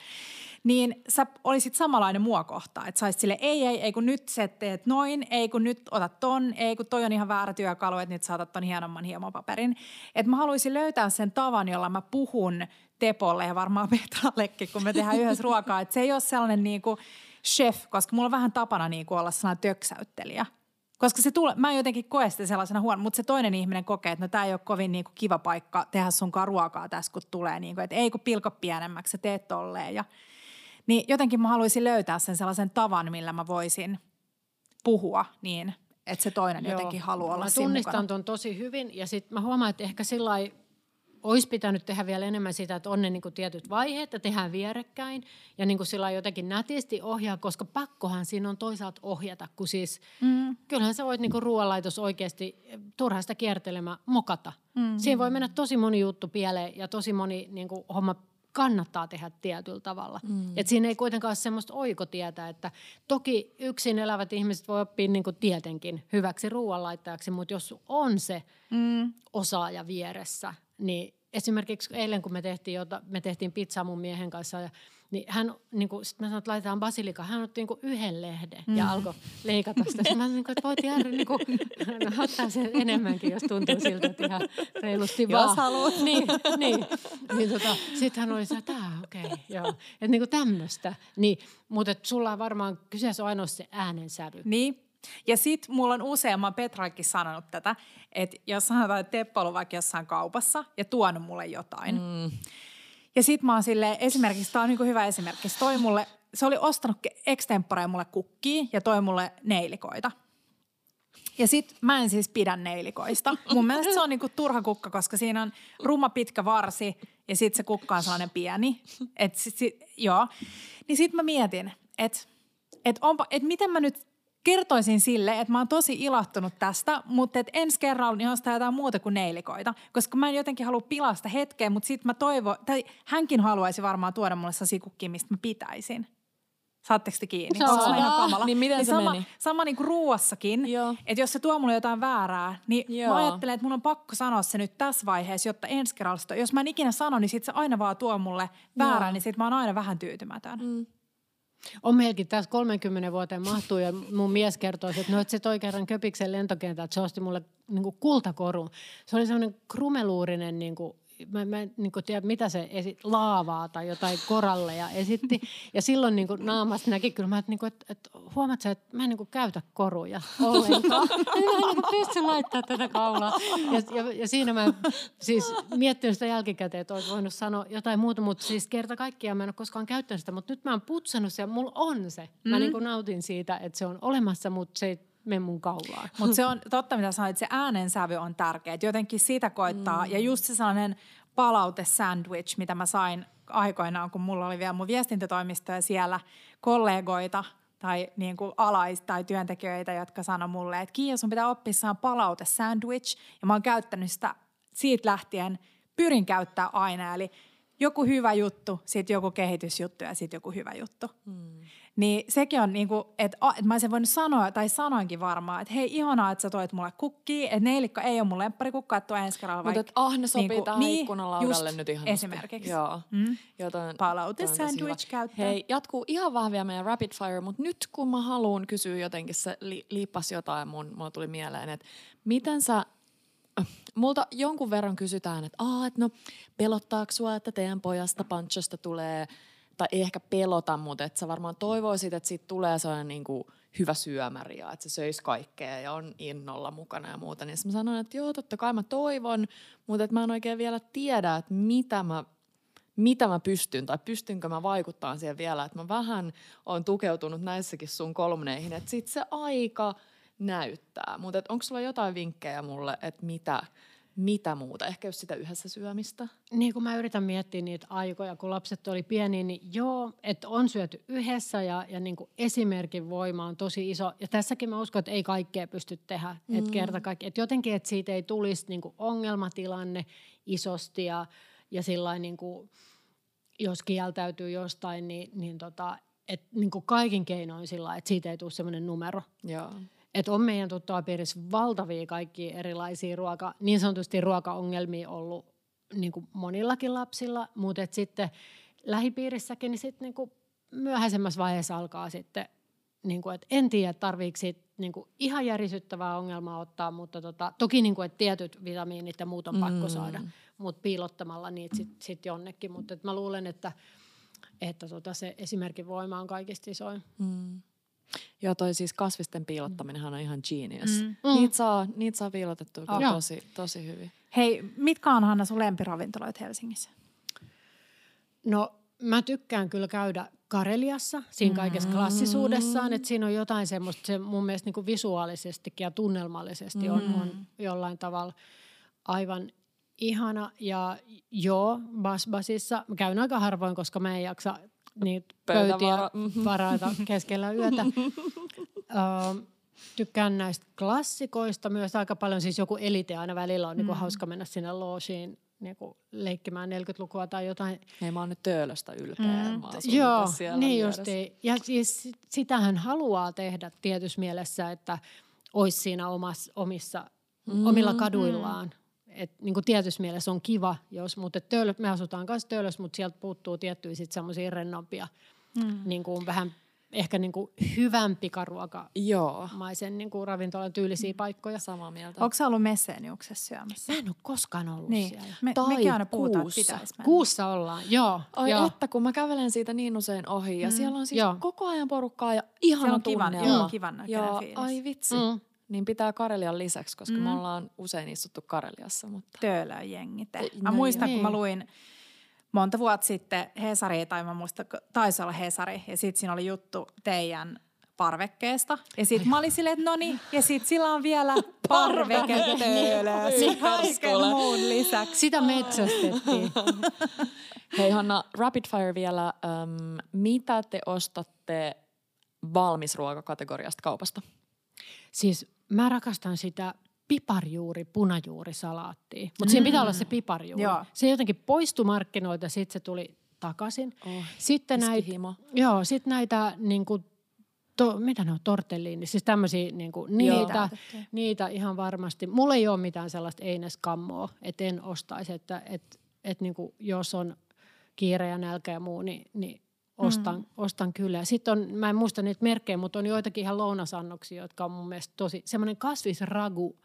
niin sä olisit samanlainen mua kohtaan. Että saisit sille, ei, ei, ei kun nyt sä teet noin, ei kun nyt otat ton, ei kun toi on ihan väärä työkalu, että nyt saatat ton hienomman hiemopaperin. Että mä haluaisin löytää sen tavan, jolla mä puhun Tepolle ja varmaan Petrallekin, kun me tehdään yhdessä ruokaa. Että se ei ole sellainen niin kuin chef, koska mulla on vähän tapana niin kuin olla sellainen töksäyttelijä. Koska se tule, mä jotenkin koe sitä sellaisena huono, mutta se toinen ihminen kokee, että no tämä ei ole kovin niin kuin kiva paikka tehdä sunkaan ruokaa tässä, kun tulee. Niin kuin, että ei kun pilko pienemmäksi, sä teet tolleen. Ja niin jotenkin mä haluaisin löytää sen sellaisen tavan, millä mä voisin puhua niin, että se toinen Joo. jotenkin haluaa olla Mä tunnistan tuon tosi hyvin ja sitten mä huomaan, että ehkä sillä olisi pitänyt tehdä vielä enemmän sitä, että on ne niin kuin tietyt vaiheet ja tehdään vierekkäin ja niin kuin sillä jotenkin nätisti ohjaa, koska pakkohan siinä on toisaalta ohjata, kun siis mm. kyllähän sä voit niin kuin ruoanlaitos oikeasti turhasta kiertelemään mokata. Mm. Siinä voi mennä tosi moni juttu pieleen ja tosi moni niin kuin homma kannattaa tehdä tietyllä tavalla. Mm. Et siinä ei kuitenkaan ole semmoista oikotietä, että toki yksin elävät ihmiset voi oppia niin kuin tietenkin hyväksi ruoanlaittajaksi, mutta jos on se mm. osaaja vieressä, niin esimerkiksi eilen kun me tehtiin, jota, me tehtiin pizzaa mun miehen kanssa ja niin hän, niin kuin, sit mä sanoin, että laitetaan basilika. Hän otti niin kuin yhden lehden mm. ja alkoi leikata sitä. Sitten mä sanoin, että voit jäädä niin kuin, no, ottaa sen enemmänkin, jos tuntuu siltä, että ihan reilusti vaan. Jos haluat. Niin, niin. niin tota, sitten hän oli se, että okei, okay, joo. Että niin kuin tämmöistä. Niin, mutta sulla on varmaan kyseessä on ainoa se äänensävy. Niin, ja sitten mulla on useamman Petraikin sanonut tätä, että jos sanotaan, että Teppo on vaikka jossain kaupassa ja tuonut mulle jotain, mm. Ja sit mä oon silleen, esimerkiksi, tää on niinku hyvä esimerkki. Se, toi mulle, se oli ostanut extemporeen mulle kukkia ja toi mulle neilikoita. Ja sit mä en siis pidä neilikoista. Mun mielestä se on niinku turha kukka, koska siinä on ruma pitkä varsi ja sit se kukka on sellainen pieni. Et sit, sit, joo. Niin sit mä mietin, että et et miten mä nyt kertoisin sille, että mä oon tosi ilahtunut tästä, mutta että ensi kerralla niin ostaa jotain muuta kuin neilikoita. Koska mä en jotenkin halua pilasta hetkeä, mutta sitten mä toivon, tai hänkin haluaisi varmaan tuoda mulle sasikukkia, mistä mä pitäisin. Saatteko te kiinni? Saa. Se on ihan kamala. Niin miten se sama, meni? Sama niin kuin ruuassakin, että jos se tuo mulle jotain väärää, niin Joo. mä ajattelen, että mun on pakko sanoa se nyt tässä vaiheessa, jotta ensi kerralla, jos mä en ikinä sano, niin sit se aina vaan tuo mulle väärää, Joo. niin sit mä oon aina vähän tyytymätön. Mm. On meilläkin tässä 30 vuoteen mahtuu ja mun mies kertoi, että no, että se toi kerran köpiksen lentokentältä, se osti mulle niin kultakorun. Se oli semmoinen krumeluurinen, niin kuin, mä, mä en niin tiedä mitä se esi- laavaa tai jotain koralleja esitti. Ja silloin niin naamasta näki kyllä, mä, että, niin kuin, että, että huomaat sä, että mä en niin käytä koruja ollenkaan. mä en niin pysty laittaa tätä kaulaa. Ja, ja, ja siinä mä siis miettinyt sitä jälkikäteen, että olisi voinut sanoa jotain muuta, mutta siis kerta kaikkiaan mä en ole koskaan käyttänyt sitä, mutta nyt mä oon putsannut se ja mulla on se. Mä niin kuin nautin siitä, että se on olemassa, mutta se ei mene mun kaulaan. Mutta se on totta, mitä sanoit, että se äänensävy on tärkeä. Jotenkin sitä koittaa. Mm. Ja just se sellainen palaute-sandwich, mitä mä sain aikoinaan, kun mulla oli vielä mun viestintätoimisto ja siellä kollegoita tai niin kuin alais- tai työntekijöitä, jotka sanoi mulle, että Kiia, sun pitää oppia saan palaute-sandwich. Ja mä oon käyttänyt sitä siitä lähtien, pyrin käyttää aina. Eli joku hyvä juttu, sitten joku kehitysjuttu ja sitten joku hyvä juttu. Mm. Niin sekin on niinku, että a- et mä sen voinut sanoa, tai sanoinkin varmaan, että hei ihanaa, että sä toit mulle kukkia, että neilikka ei ole mun lempparikukka, että tuo ensi kerralla Mutta vaikka. et ah, ne sopii niinku- tähän niin, ikkunalaudalle nyt ihan Esimerkiksi. Joo. Mm. Joten, Palaute sandwich käyttää. Hei, jatkuu ihan vielä meidän rapid fire, mutta nyt kun mä haluan kysyä jotenkin, se li, liippas jotain, mun, mulla tuli mieleen, että miten sä Multa jonkun verran kysytään, että, Aa, että no pelottaako sua, että teidän pojasta Panchosta tulee, tai ei ehkä pelota, mutta että sä varmaan toivoisit, että siitä tulee sellainen niin kuin hyvä syömäri ja että se söisi kaikkea ja on innolla mukana ja muuta. Niin mä sanoin, että joo, totta kai mä toivon, mutta että mä en oikein vielä tiedä, että mitä mä mitä mä pystyn tai pystynkö mä vaikuttaa siihen vielä, että mä vähän on tukeutunut näissäkin sun kolmneihin, että sit se aika näyttää. Mutta onko sulla jotain vinkkejä mulle, että mitä, mitä muuta? Ehkä jos sitä yhdessä syömistä? Niin kun mä yritän miettiä niitä aikoja, kun lapset oli pieniä, niin joo, että on syöty yhdessä ja, ja niin kuin esimerkin voima on tosi iso. Ja tässäkin mä uskon, että ei kaikkea pysty tehdä. Mm. Että kerta kaikki, että jotenkin, että siitä ei tulisi niin kuin ongelmatilanne isosti ja, ja sillain niin kuin, jos kieltäytyy jostain, niin, niin, tota, et, niin kuin kaikin keinoin sillä että siitä ei tule semmoinen numero. Joo. Et on meidän tuttavapiirissä valtavia kaikki erilaisia ruoka, niin sanotusti ruokaongelmia ollut niin kuin monillakin lapsilla, mutta et sitten lähipiirissäkin niin sit niin kuin myöhäisemmässä vaiheessa alkaa sitten, niin kuin, että en tiedä tarviiko siitä niin kuin ihan järisyttävää ongelmaa ottaa, mutta tota, toki niin kuin, että tietyt vitamiinit ja muut on pakko Mm. saada, mutta piilottamalla niitä sitten sit jonnekin. Mutta et mä luulen, että, että tota se esimerkin voima on kaikista isoin. Mm. Joo, toi siis kasvisten piilottaminenhan on ihan genius. Mm. Mm. Niitä saa, niitä saa piilotettua Joo. tosi, tosi hyvin. Hei, mitkä on Hanna sun lempiravintoloita Helsingissä? No mä tykkään kyllä käydä Kareliassa siinä kaikessa klassisuudessaan, että siinä on jotain semmoista, se mun mielestä niin visuaalisestikin ja tunnelmallisesti on, on jollain tavalla aivan ihana. Ja joo, Basbasissa, mä käyn aika harvoin, koska mä en jaksa niitä pöytiä varata keskellä yötä. Ö, tykkään näistä klassikoista myös aika paljon, siis joku elite aina välillä on niinku hauska mennä sinne loosiin niinku leikkimään 40-lukua tai jotain. Hei, mä oon nyt Töölöstä ylpeä. Mm. Mä asun Joo, niin justi. Ja siis sit- sitähän haluaa tehdä tietyssä mielessä, että olisi siinä omas, omissa, mm, omilla kaduillaan. Et niin kuin tietyssä mielessä on kiva, jos, mutta töölö, me asutaan kanssa töölössä, mutta sieltä puuttuu tiettyjä sit semmoisia rennompia, mm. niin kuin vähän ehkä niin kuin hyvän pikaruokamaisen Joo, niin kuin ravintolan tyylisiä paikkoja. samaa mieltä. Onko sä ollut Messeniuksessa syömässä? Mä en ole koskaan ollut Niin, siellä. me, Tai mekin aina puhutaan, että kuussa. pitäisi mennä. Kuussa ollaan, joo. Ai joo. että, kun mä kävelen siitä niin usein ohi ja siellä on siis Joo. koko ajan porukkaa ja ihana on kivan, joo, kivan näköinen ja, fiilis. ai vitsi. Mm. Niin pitää Karelian lisäksi, koska mm. me ollaan usein istuttu Kareliassa. Mutta... Töölön jengi te. Mä No muistan, joo. kun mä luin monta vuotta sitten Hesari, tai mä muistan, taisi olla Hesari, ja sitten siinä oli juttu teidän parvekkeesta. Ja sitten mä olin silleen, että no niin, ja sitten sillä on vielä parveke töölössä kaiken muun lisäksi. Sitä metsästettiin. Hei Hanna, rapid fire vielä. Ähm, mitä te ostatte valmisruokakategoriasta kaupasta? Siis mä rakastan sitä piparjuuri, punajuurisalaattia. Mutta mm. siinä pitää olla se piparjuuri. Joo. Se jotenkin poistui markkinoilta, sitten se tuli takaisin. Oh, sitten näitä, joo, sitten näitä niin kuin, to, mitä ne on, tortelliini, siis tämmöisiä niin kuin, niitä, niitä ihan varmasti. Mulla ei ole mitään sellaista eineskammoa, että en ostaisi, että et, et, niin kuin, jos on kiire ja nälkä ja muu, niin, niin ostan, mm. ostan kyllä. Sitten on, mä en muista niitä merkkejä, mutta on joitakin ihan lounasannoksia, jotka on mun mielestä tosi, semmoinen kasvisragu.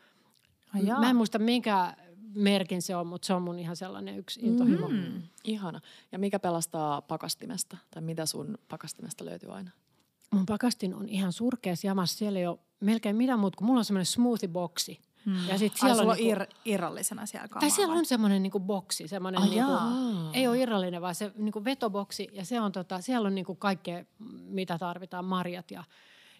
Ai mä en muista minkä merkin se on, mutta se on mun ihan sellainen yksi intohimo. Mm. Ihana. Ja mikä pelastaa pakastimesta? Tai mitä sun pakastimesta löytyy aina? Mun pakastin on ihan surkeassa jamassa. Siellä ei ole melkein mitään muuta, kun mulla on semmoinen smoothie-boksi. Hmm. Ja sit siellä Ai, on, niinku, ir, irrallisena siellä kamaa, Tai siellä on semmoinen niinku boksi, semmoinen niinku, ei ole irrallinen, vaan se niinku vetoboksi ja se on tota, siellä on niinku kaikkea, mitä tarvitaan, marjat ja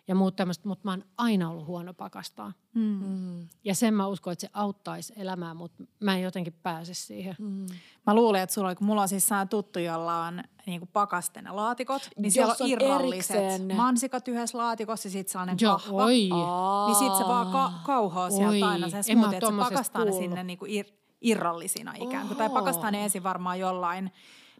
ja muut tämmöistä, mutta mä oon aina ollut huono pakastaa. Mm. Ja sen mä uskon, että se auttaisi elämää, mutta mä en jotenkin pääse siihen. Mm. Mä luulen, että sulla, kun mulla on siis tuttu, jolla on niin kuin pakasten laatikot, niin Jos siellä on irralliset erikseen. mansikat yhdessä laatikossa ja sitten sellainen Joo, kahva. Oi. Niin sitten se vaan ka- kauhoaa sieltä aina sen smoothie, että se pakastaa ne sinne niin kuin ir- irrallisina ikään kuin. Tai pakastaa ne ensin varmaan jollain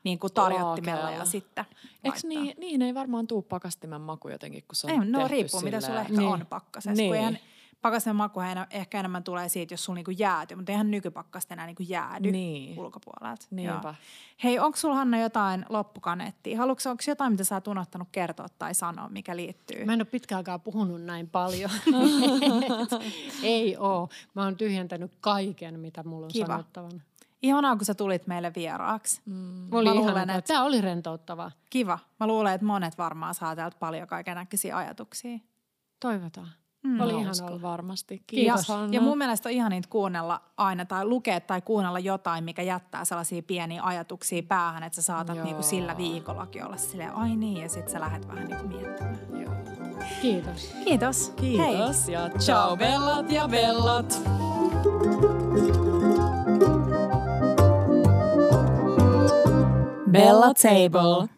niin kuin tarjottimella ja sitten Eikö niin, niin, ei varmaan tuu pakastimen maku jotenkin, kun se on ei, No riippuu, mitä sulla ehkä niin. on pakkasessa. Niin. Kun eihän, pakasten maku ehkä enemmän tulee siitä, jos sulla niinku jäätyy, mutta eihän nykypakkasta enää niinku jäädy niin. ulkopuolelta. Niinpä. Hei, onko sulla Hanna jotain loppukaneettia? Haluatko, onko jotain, mitä sä oot unohtanut kertoa tai sanoa, mikä liittyy? Mä en ole pitkäänkään puhunut näin paljon. ei oo. Mä oon tyhjentänyt kaiken, mitä mulla on Kiva. sanottavana. Ihanaa, kun sä tulit meille vieraaksi. Mm. Oli luulen, että... Tämä oli rentouttavaa. Kiva. Mä luulen, että monet varmaan saa täältä paljon kaiken näköisiä ajatuksia. Toivotaan. Mm. Oli ihan ollut varmasti. Kiitos, ja, ja mun mielestä on ihan niitä kuunnella aina tai lukea tai kuunnella jotain, mikä jättää sellaisia pieniä ajatuksia päähän, että sä saatat niinku sillä viikollakin olla silleen, ai niin, ja sitten sä lähdet vähän niinku miettimään. Joo. Kiitos. Kiitos. Kiitos Hei. ja ciao bellat ja bellat. Bella Table.